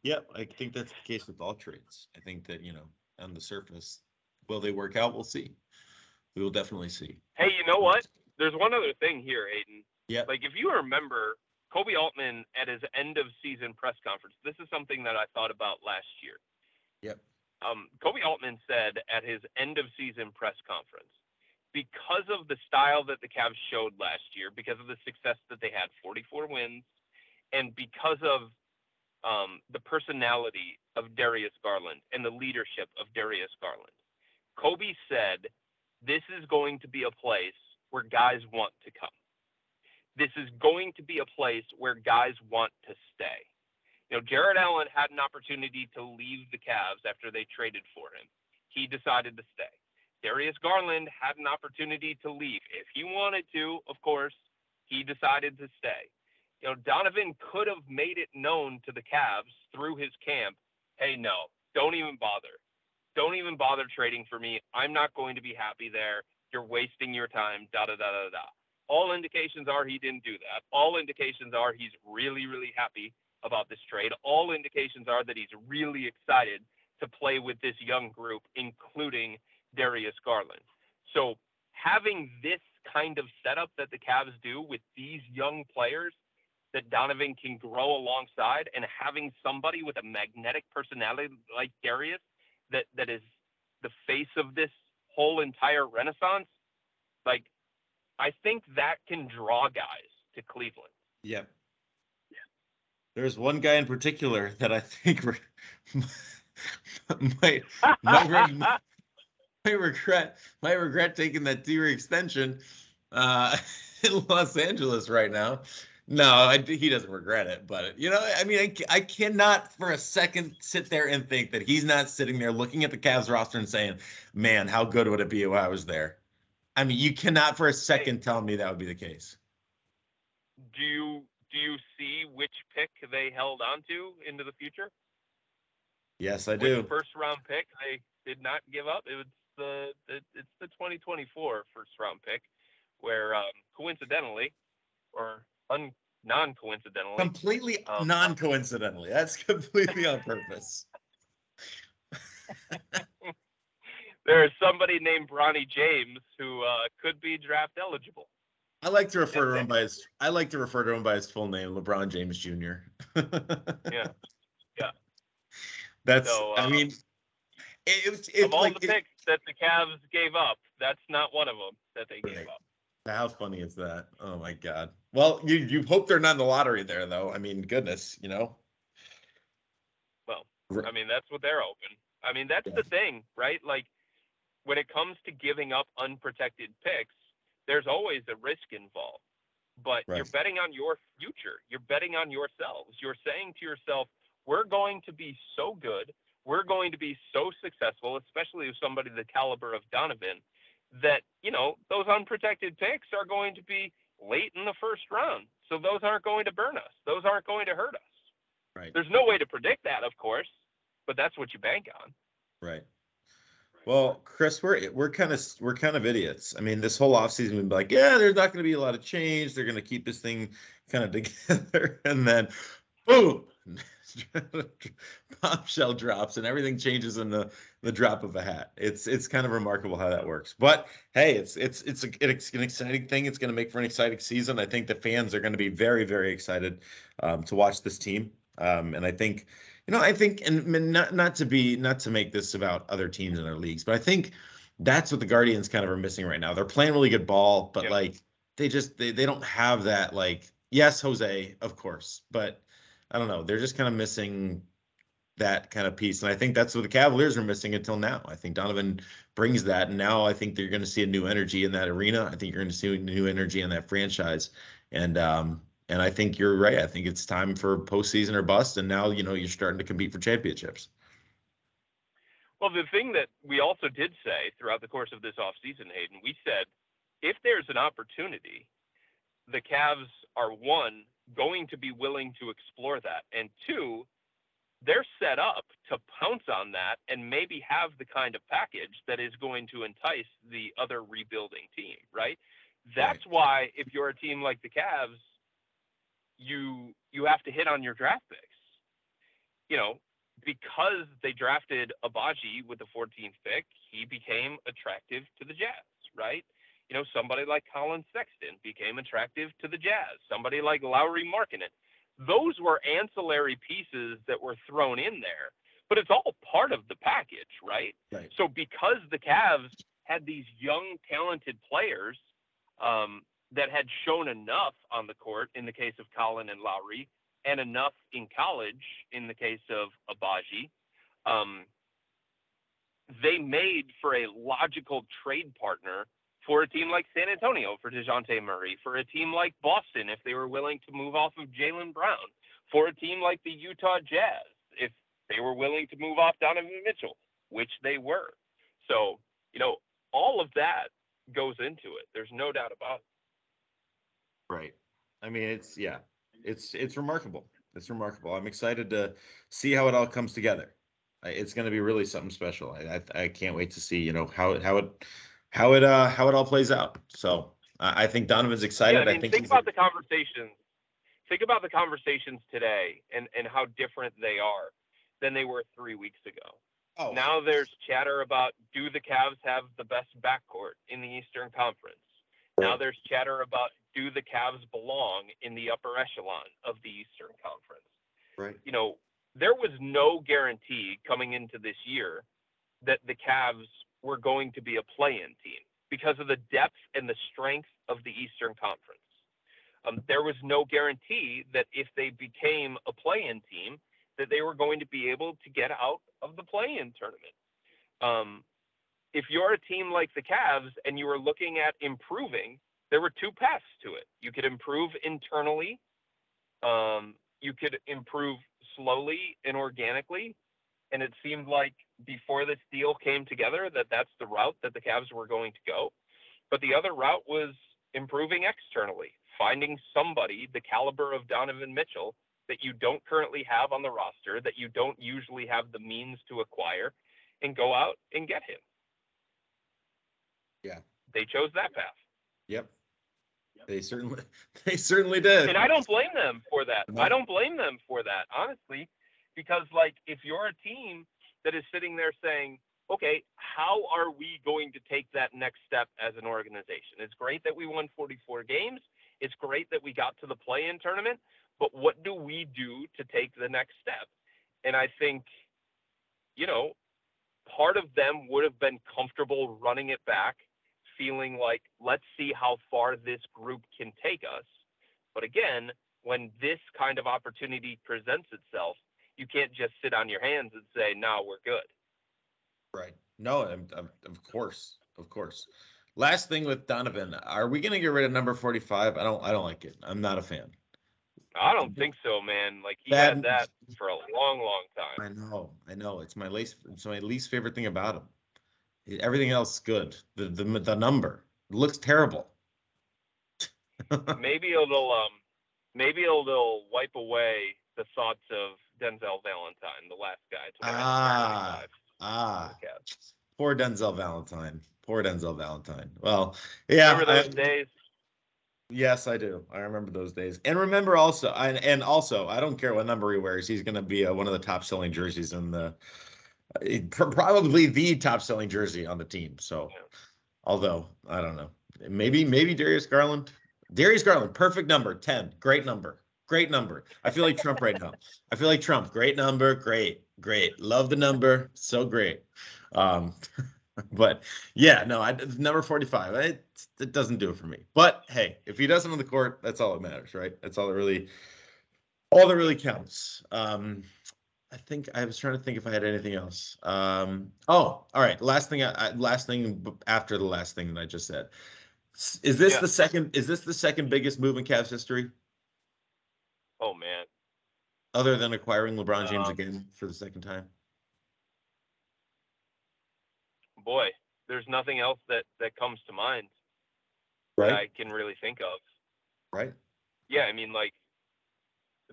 Yeah, I think that's the case with all trades. I think that, you know, on the surface, will they work out? We'll see. We will definitely see. Hey, you know what? There's one other thing here, Hayden. Yeah. Like if you remember Koby Altman at his end of season press conference, this is something that I thought about last year. Yep. Um, Koby Altman said at his end of season press conference, because of the style that the Cavs showed last year, because of the success that they had, 44 wins, and because of um, the personality of Darius Garland and the leadership of Darius Garland, Koby said, This is going to be a place where guys want to come. This is going to be a place where guys want to stay. You know, Jarrett Allen had an opportunity to leave the Cavs after they traded for him. He decided to stay. Darius Garland had an opportunity to leave. If he wanted to, of course, he decided to stay. You know, Donovan could have made it known to the Cavs through his camp, hey, no, don't even bother. Don't even bother trading for me. I'm not going to be happy there. You're wasting your time, da da da da da. All indications are he didn't do that. All indications are he's really, really happy about this trade. All indications are that he's really excited to play with this young group, including Darius Garland. So having this kind of setup that the Cavs do with these young players that Donovan can grow alongside and having somebody with a magnetic personality like Darius that that is the face of this whole entire renaissance, like I think that can draw guys to Cleveland. Yep. Yeah. There's one guy in particular that I think might might, might, regret might regret taking that tier extension uh, in Los Angeles right now. No, I, he doesn't regret it, but you know, I mean, I, I cannot for a second sit there and think that he's not sitting there looking at the Cavs roster and saying, "Man, how good would it be if I was there?" I mean, you cannot for a second tell me that would be the case. Do you do you see which pick they held onto into the future? Yes, I do. Which first round pick they did not give up. It was the, the it's the 2024 first round pick, where um, coincidentally, or un, non-coincidentally. Completely um, non-coincidentally. That's completely on purpose. there is somebody named Bronny James who uh, could be draft eligible. I like to refer to him by his. I like to refer to him by his full name, LeBron James Jr. yeah, yeah. That's. So, I um, mean, it, it, of all like, the picks that the Cavs gave up, that's not one of them that they gave up. How funny is that? Oh my god. Well, you you hope they're not in the lottery there, though. I mean, goodness, you know. Well, I mean that's what they're open. I mean that's yeah. the thing, right? Like when it comes to giving up unprotected picks, there's always a risk involved. But right. you're betting on your future. You're betting on yourselves. You're saying to yourself, "We're going to be so good. We're going to be so successful, especially with somebody the caliber of Donovan." that you know those unprotected picks are going to be late in the first round, so those aren't going to burn us. Those aren't going to hurt us. Right. There's no way to predict that, of course, but that's what you bank on. Right. Well, Chris, we're we're kind of we're kind of idiots. I mean, this whole offseason we've been like, yeah, there's not going to be a lot of change. They're going to keep this thing kind of together, and then, boom, bombshell drops and everything changes in the the drop of a hat. It's it's kind of remarkable how that works. But hey, it's it's it's, a, it's an exciting thing. It's going to make for an exciting season. I think the fans are going to be very very excited um, to watch this team. Um, and I think you know I think and not not to be not to make this about other teams in our leagues, but I think that's what the Guardians kind of are missing right now. They're playing really good ball, but like they just they, they don't have that like yes Jose of course, but I don't know. They're just kind of missing that kind of piece. And I think that's what the Cavaliers are missing until now. I think Donovan brings that. And now I think they're going to see a new energy in that arena. I think you're going to see a new energy in that franchise. And, um, and I think you're right. I think it's time for postseason or bust. And now, you know, you're starting to compete for championships. Well, the thing that we also did say throughout the course of this offseason, Hayden, we said if there's an opportunity, the Cavs are one, going to be willing to explore that. And two, they're set up to pounce on that and maybe have the kind of package that is going to entice the other rebuilding team, right? That's right. why if you're a team like the Cavs, you you have to hit on your draft picks. You know, because they drafted Agbaji with the 14th pick, he became attractive to the Jazz, right? you know, somebody like Collin Sexton became attractive to the Jazz, somebody like Lauri Markkanen. Those were ancillary pieces that were thrown in there but it's all part of the package, right? right. So because the Cavs had these young, talented players um, that had shown enough on the court in the case of Collin and Lauri, and enough in college in the case of Agbaji, um, they made for a logical trade partner for a team like San Antonio for Dejounte Murray, for a team like Boston if they were willing to move off of Jaylen Brown, for a team like the Utah Jazz if they were willing to move off Donovan Mitchell, which they were. So, you know, all of that goes into it. There's no doubt about it. Right. I mean, it's yeah, it's it's remarkable. It's remarkable. I'm excited to see how it all comes together. It's going to be really something special. I, I, I can't wait to see you know how it how it how it uh how it all plays out. So I, I think Donovan's excited. Yeah, I, mean, I think think about the conversations. Think about the conversations today and and how different they are than they were three weeks ago. Oh. Now there's chatter about do the Cavs have the best backcourt in the Eastern Conference? Now there's chatter about do the Cavs belong in the upper echelon of the Eastern Conference? Right. You know, there was no guarantee coming into this year that the Cavs were going to be a play-in team because of the depth and the strength of the Eastern Conference. Um, there was no guarantee that if they became a play-in team, that they were going to be able to get out of the play-in tournament. Um, if you're a team like the Cavs and you are looking at improving, there were two paths to it. You could improve internally. Um, you could improve slowly and organically. And it seemed like before this deal came together that that's the route that the Cavs were going to go. But the other route was improving externally, finding somebody the caliber of Donovan Mitchell that you don't currently have on the roster, that you don't usually have the means to acquire, and go out and get him. Yeah. They chose that path. Yep. They certainly they certainly did. And I don't blame them for that. I don't blame them for that, honestly, because like if you're a team that is sitting there saying, "Okay, how are we going to take that next step as an organization?" It's great that we won 44 games. It's great that we got to the play-in tournament, but what do we do to take the next step? And I think you know, part of them would have been comfortable running it back feeling like, let's see how far this group can take us. But again, when this kind of opportunity presents itself, you can't just sit on your hands and say, no, we're good. Right. No, I'm, I'm, of course. Of course. Last thing with Donovan, are we going to get rid of number 45? I don't I don't like it. I'm not a fan. I don't think so, man. Like he that, had that for a long, long time. I know, I know. It's my least, it's my least favorite thing about him. Everything else good. The the the number looks terrible. maybe it'll um maybe it'll wipe away the thoughts of Denzel Valentine, the last guy to ah, Ah, poor Denzel Valentine. Poor Denzel Valentine. Well, yeah. Remember those I, days? Yes, I do. I remember those days. And remember also, and, and also, I don't care what number he wears. He's going to be a, one of the top selling jerseys in the probably the top selling jersey on the team. So, although I don't know, maybe maybe Darius Garland, Darius Garland, perfect number, ten, great number, great number. I feel like Trump right now. I feel like Trump, great number, great, great, love the number, so great. Um, but yeah, no, I number forty five. It, it doesn't do it for me. But hey, if he does it on the court, that's all that matters, right? That's all that really, all that really counts. Um, I think I was trying to think if I had anything else. Um, oh, all right. Last thing. I, last thing after the last thing that I just said. Is this yeah. the second? Is this the second biggest move in Cavs history? Oh man. Other than acquiring LeBron James um, again for the second time. Boy, there's nothing else that that comes to mind. Right. I can really think of. Right. Yeah, I mean, like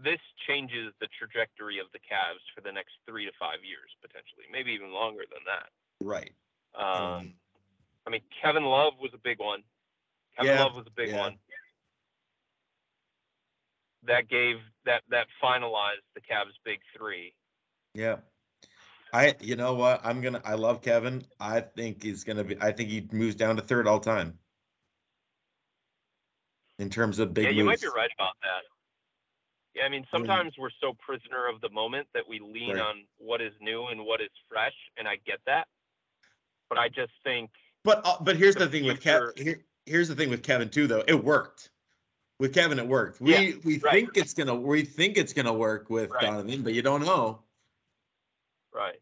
this changes the trajectory of the Cavs for the next three to five years, potentially, maybe even longer than that. Right. Um, I mean, Kevin Love was a big one. Kevin yeah, Love was a big yeah. one. That gave that that finalized the Cavs' big three. Yeah. I you know what I'm gonna I love Kevin. I think he's gonna be I think he moves down to third all time. In terms of big Yeah, you moves. might be right about that. Yeah, I mean, sometimes we're so prisoner of the moment that we lean right. on what is new and what is fresh, and I get that. But I just think. But uh, but here's the, the thing future, with Kevin. Here, here's the thing with Kevin too, though. It worked with Kevin. It worked. We yeah, we right. think it's gonna we think it's gonna work with right. Donovan, but you don't know. Right.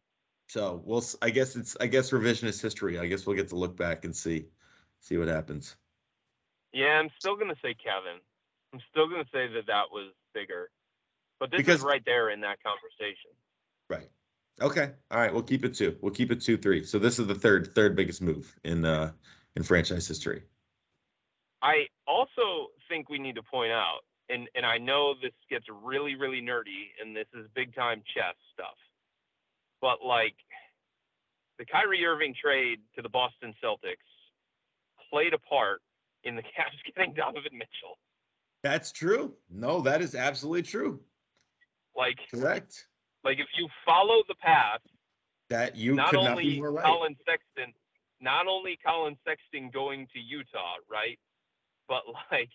So we'll. I guess it's. I guess revisionist history. I guess we'll get to look back and see, see what happens. Yeah, I'm still gonna say Kevin. I'm still gonna say that that was bigger, but this because, is right there in that conversation. Right. Okay. All right. We'll keep it two. We'll keep it two three. So this is the third third biggest move in uh in franchise history. I also think we need to point out, and and I know this gets really really nerdy, and this is big time chess stuff, but like the Kyrie Irving trade to the Boston Celtics played a part in the Cavs getting Donovan Mitchell. That's true. No, that is absolutely true. Like correct. Like if you follow the path that you not only not be more right. Collin Sexton, not only Collin Sexton going to Utah, right? But like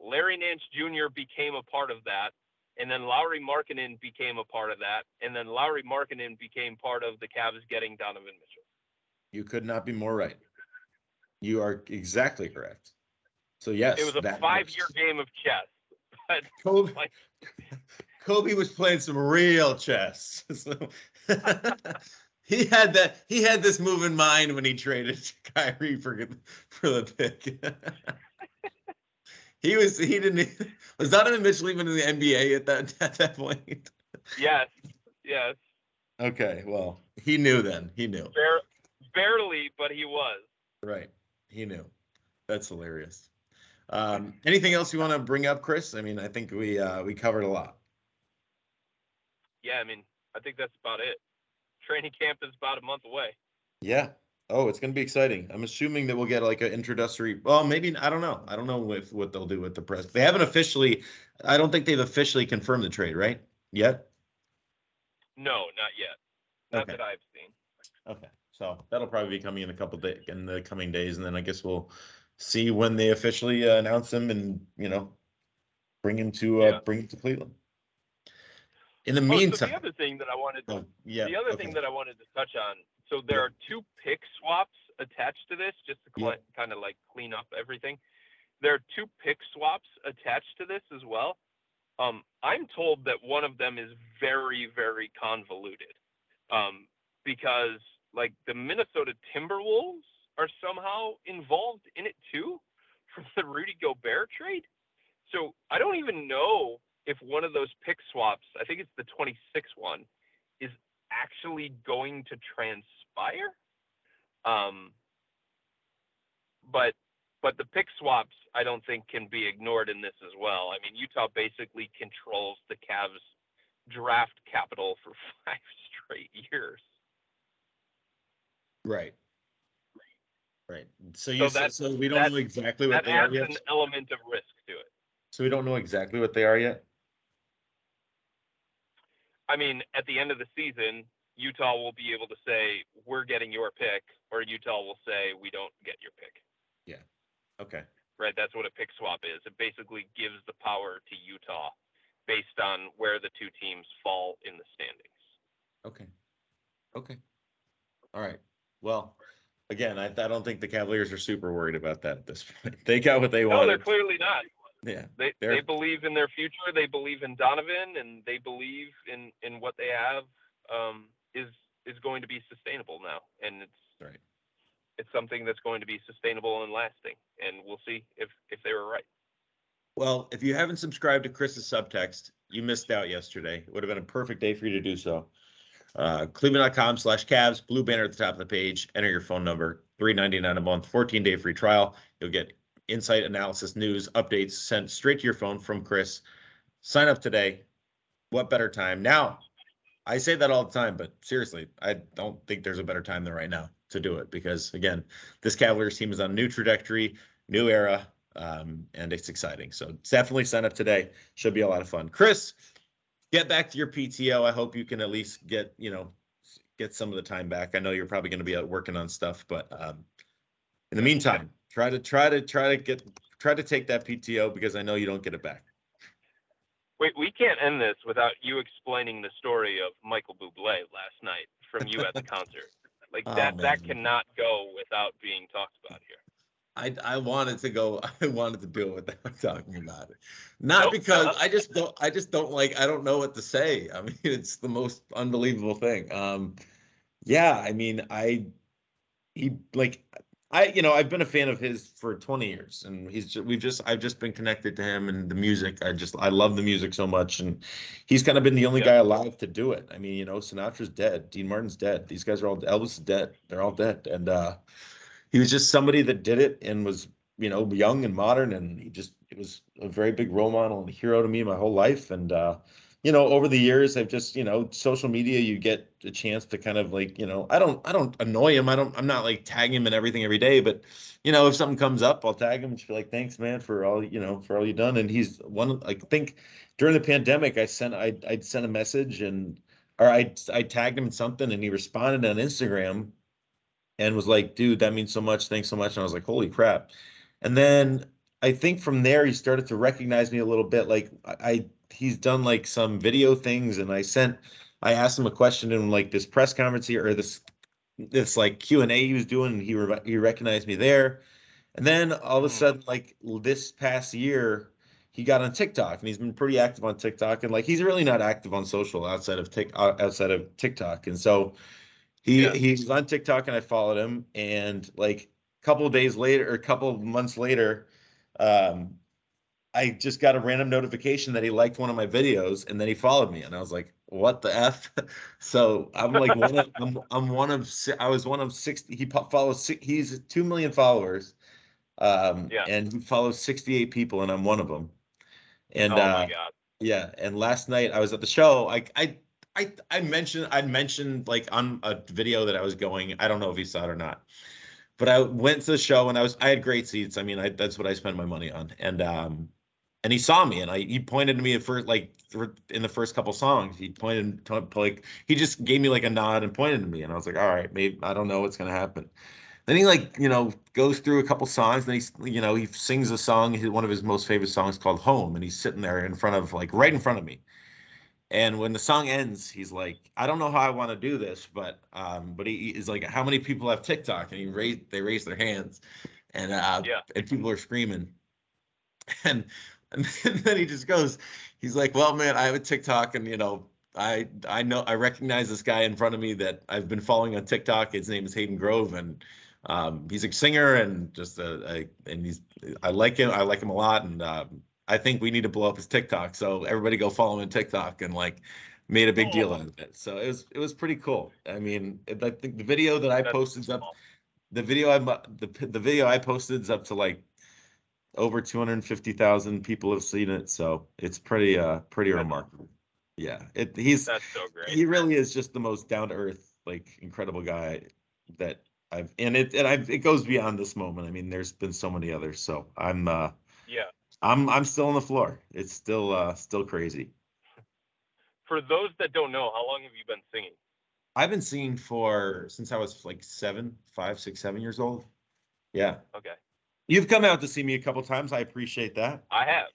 Larry Nance Jr. became a part of that, and then Lauri Markkanen became a part of that, and then Lauri Markkanen became part of the Cavs getting Donovan Mitchell. You could not be more right. You are exactly correct. So yes, it was a five-year game of chess. But Koby, like, Koby was playing some real chess. So he had that. He had this move in mind when he traded Kyrie for for the pick. he was. He didn't. Was Donovan Mitchell even in the NBA at that at that point? Yes. Yes. Okay. Well, he knew then. He knew. Bare, barely, but he was. Right. He knew. That's hilarious. Um, anything else you want to bring up, Chris? I mean, I think we uh, we covered a lot. Yeah, I mean, I think that's about it. Training camp is about a month away. Yeah. Oh, it's going to be exciting. I'm assuming that we'll get like an introductory. Well, maybe I don't know. I don't know if what they'll do with the press. They haven't officially. I don't think they've officially confirmed the trade, right? Yet. No, not yet. Not okay. that I've seen. Okay, so that'll probably be coming in a couple days in the coming days, and then I guess we'll see when they officially uh, announce them and you know bring him to uh, yeah. bring him to Cleveland. In the oh, meantime, so the other thing that I wanted, to, oh, yeah, the other okay. thing that I wanted to touch on. So there are two pick swaps attached to this, just to cl- yeah. kind of like clean up everything. There are two pick swaps attached to this as well. Um, I'm told that one of them is very, very convoluted, um, because like the Minnesota Timberwolves are somehow involved in it too for the Rudy Gobert trade. So I don't even know if one of those pick swaps, I think it's the 26 one, is actually going to transpire. Um, but but the pick swaps I don't think can be ignored in this as well. I mean Utah basically controls the Cavs draft capital for five straight years. Right. Right. So you so, so we don't know exactly what they are yet. an element of risk to it. So we don't know exactly what they are yet. I mean, at the end of the season, Utah will be able to say we're getting your pick, or Utah will say we don't get your pick. Yeah. Okay. Right. That's what a pick swap is. It basically gives the power to Utah based on where the two teams fall in the standings. Okay. Okay. All right. Well, again, I, I don't think the Cavaliers are super worried about that at this point. They got what they no, wanted. No, they're clearly not. Yeah, they they're... they believe in their future. They believe in Donovan, and they believe in in what they have um, is is going to be sustainable now, and it's right. It's something that's going to be sustainable and lasting, and we'll see if if they were right. Well, if you haven't subscribed to Chris's subtext, you missed out yesterday. It would have been a perfect day for you to do so. Uh, cleveland.com slash Cavs, blue banner at the top of the page. Enter your phone number, three ninety nine a month, 14 day free trial. You'll get insight analysis, news, updates sent straight to your phone from Chris. Sign up today. What better time? Now, I say that all the time, but seriously, I don't think there's a better time than right now to do it because, again, this Cavaliers team is on a new trajectory, new era, um, and it's exciting. So definitely sign up today. Should be a lot of fun. Chris, get back to your PTO. I hope you can at least get, you know, get some of the time back. I know you're probably going to be out working on stuff, but um, in the meantime, try to try to try to get try to take that PTO because I know you don't get it back. Wait, we can't end this without you explaining the story of Michael Bublé last night from you at the concert. Like oh, that, man. that cannot go without being talked about here. I, I wanted to go. I wanted to do it without talking about it, not nope. because I just don't. I just don't like. I don't know what to say. I mean, it's the most unbelievable thing. Um, yeah. I mean, I he like I you know I've been a fan of his for 20 years, and he's just, we've just I've just been connected to him and the music. I just I love the music so much, and he's kind of been the only yeah. guy alive to do it. I mean, you know, Sinatra's dead, Dean Martin's dead. These guys are all Elvis is dead. They're all dead, and uh, he was just somebody that did it and was you know young and modern, and he just it was a very big role model and hero to me my whole life, and uh, you know, over the years, I've just, you know, social media, you get a chance to kind of like, you know, I don't, I don't annoy him. I don't, I'm not like tagging him and everything every day, but you know, if something comes up, I'll tag him and just be like, thanks, man, for all, you know, for all you've done. And he's one, I think during the pandemic, I sent, I, I'd sent a message and, or I, I tagged him in something and he responded on Instagram and was like, dude, that means so much. Thanks so much. And I was like, holy crap. And then I think from there, he started to recognize me a little bit. Like I, he's done like some video things, and I sent, I asked him a question in like this press conference here or this this like Q and A he was doing, and he re- he recognized me there. And then all of a hmm. sudden, like this past year, he got on TikTok, and he's been pretty active on TikTok. And like he's really not active on social outside of Tik uh, outside of TikTok. And so he yeah. he's on TikTok, and I followed him. And like a couple days later, or a couple of months later, um, I just got a random notification that he liked one of my videos and then he followed me and I was like, what the F? so I'm like one of, I'm, I'm one of, I was one of 60, he follows, he's 2 million followers. Um, yeah. and he follows 68 people and I'm one of them. And, oh uh, yeah. And last night I was at the show. I, I, I, I mentioned, I mentioned like on a video that I was going, I don't know if he saw it or not, but I went to the show and I was, I had great seats. I mean, I, that's what I spend my money on. And, um, and he saw me and I he pointed to me at first like in the first couple songs. He pointed to like he just gave me like a nod and pointed to me. And I was like all right maybe I don't know what's gonna happen. Then he like you know goes through a couple songs. And he you know he sings a song one of his most favorite songs called home. And he's sitting there in front of like right in front of me and when the song ends he's like I don't know how I want to do this but um but he is like how many people have TikTok and he raised they raise their hands and uh yeah. and people are screaming and and then he just goes, he's like, well, man, I have a TikTok and, you know, I I know I recognize this guy in front of me that I've been following on TikTok. His name is Hayden Grove, and um, he's a singer and just a, a, and he's I like him. I like him a lot, and um, I think we need to blow up his TikTok. So everybody go follow him on TikTok and like made a big deal out of it. So it was it was pretty cool. I mean, I think the video that I posted is up. The video I the the video I posted is up to like over 250,000 people have seen it, so it's pretty uh pretty remarkable. Yeah, it he's that's so great. He really is just the most down to earth, like incredible guy that I've and it and I it goes beyond this moment. I mean, there's been so many others, so I'm uh. I'm I'm still on the floor. It's still uh still crazy. For those that don't know, how long have you been singing? I've been singing for since I was like seven, five, six, seven years old. Yeah. Okay. You've come out to see me a couple times. I appreciate that. I have.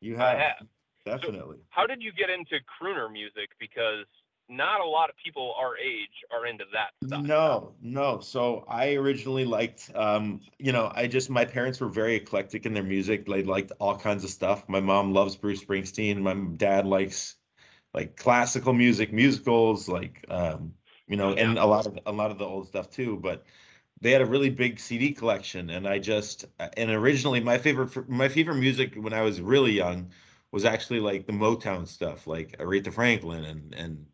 You have. I have. Definitely. So how did you get into crooner music? Because not a lot of people our age are into that stuff. No, no. So I originally liked, um, you know, I just my parents were very eclectic in their music. They liked all kinds of stuff. My mom loves Bruce Springsteen. My dad likes like classical music, musicals, like um, you know, and a lot of a lot of the old stuff too. But they had a really big CD collection, and I just and originally my favorite my favorite music when I was really young was actually like the Motown stuff, like Aretha Franklin and and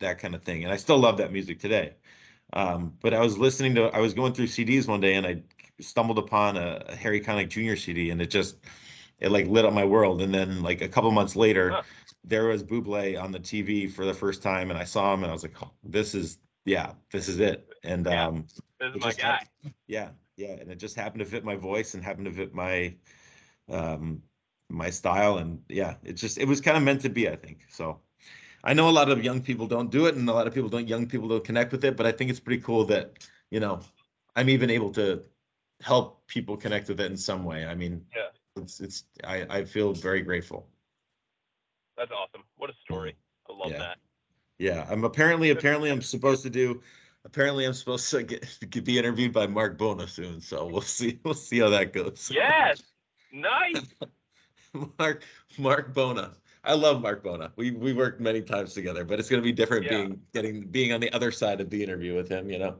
that kind of thing. And I still love that music today. Um, but I was listening to I was going through CDs one day and I stumbled upon a, a Harry Connick Jr. CD, and it just it like lit up my world. And then like a couple months later, huh. there was Bublé on the TV for the first time, and I saw him, and I was like, oh, this is yeah, this is it. And yeah, um, this is my guy. Happened, yeah, yeah, and it just happened to fit my voice and happened to fit my um my style and yeah, it just it was kind of meant to be, I think. So I know a lot of young people don't do it and a lot of people don't young people don't connect with it, but I think it's pretty cool that, you know, I'm even able to help people connect with it in some way. I mean, yeah. It's it's I I feel very grateful. That's awesome. What a story. I love yeah. that. Yeah, I'm apparently apparently I'm supposed to do apparently I'm supposed to get, be interviewed by Marc Bona soon, so we'll see we'll see how that goes. Yes. Nice. Marc Marc Bona. I love Marc Bona. We we worked many times together, but it's gonna be different yeah. being getting being on the other side of the interview with him, you know.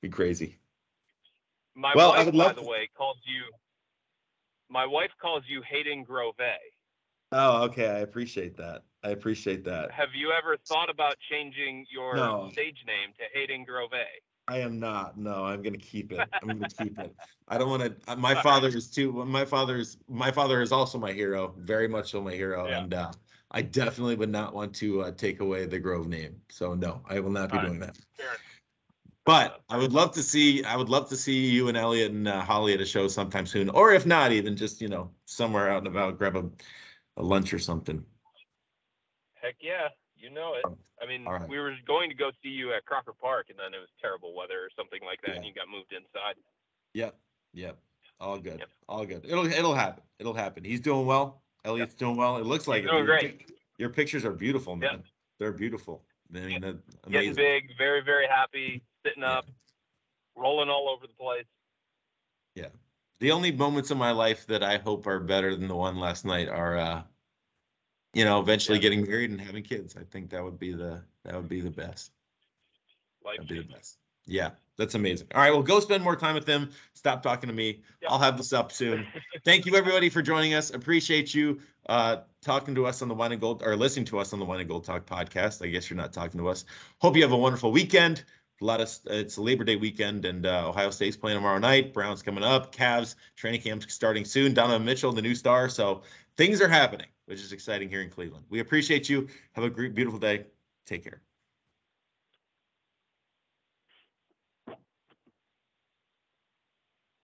Be crazy. My well, wife, I would love by the way, calls you my wife calls you Hayden Grove. Oh, okay. I appreciate that. I appreciate that. Have you ever thought about changing your no. stage name to Hayden Grove? I am not. No, I'm gonna keep it. I'm gonna keep it. I don't want to. Uh, my father is too. My father's. My father is also my hero. Very much so my hero, yeah. and uh, I definitely would not want to uh, take away the Grove name. So no, I will not be doing that. But I would love to see. I would love to see you and Elliot and uh, Holly at a show sometime soon, or if not, even just you know somewhere out and about, grab a, a lunch or something. Heck yeah, you know it. I mean, right. we were going to go see you at Crocker Park, and then it was terrible weather or something like that, yeah. and you got moved inside. Yep, yep. All good. Yep. All good. It'll it'll happen. It'll happen. He's doing well. Elliot's yep. doing well. It looks like He's doing your, great. Your pictures are beautiful, man. Yep. They're beautiful. I mean, yep. Getting big, very very happy, sitting up, yeah. rolling all over the place. Yeah. The only moments in my life that I hope are better than the one last night are uh, you know, eventually getting married and having kids. I think that would be the that would be the best. Life That'd be the best. Yeah, that's amazing. All right, well, go spend more time with them. Stop talking to me. Yep. I'll have this up soon. Thank you, everybody, for joining us. Appreciate you uh, talking to us on the Wine and Gold or listening to us on the Wine and Gold Talk podcast. I guess you're not talking to us. Hope you have a wonderful weekend. A lot of it's Labor Day weekend, and uh, Ohio State's playing tomorrow night. Browns coming up. Cavs training camp's starting soon. Donovan Mitchell, the new star. So things are happening which is exciting here in Cleveland. We appreciate you. Have a great, beautiful day. Take care.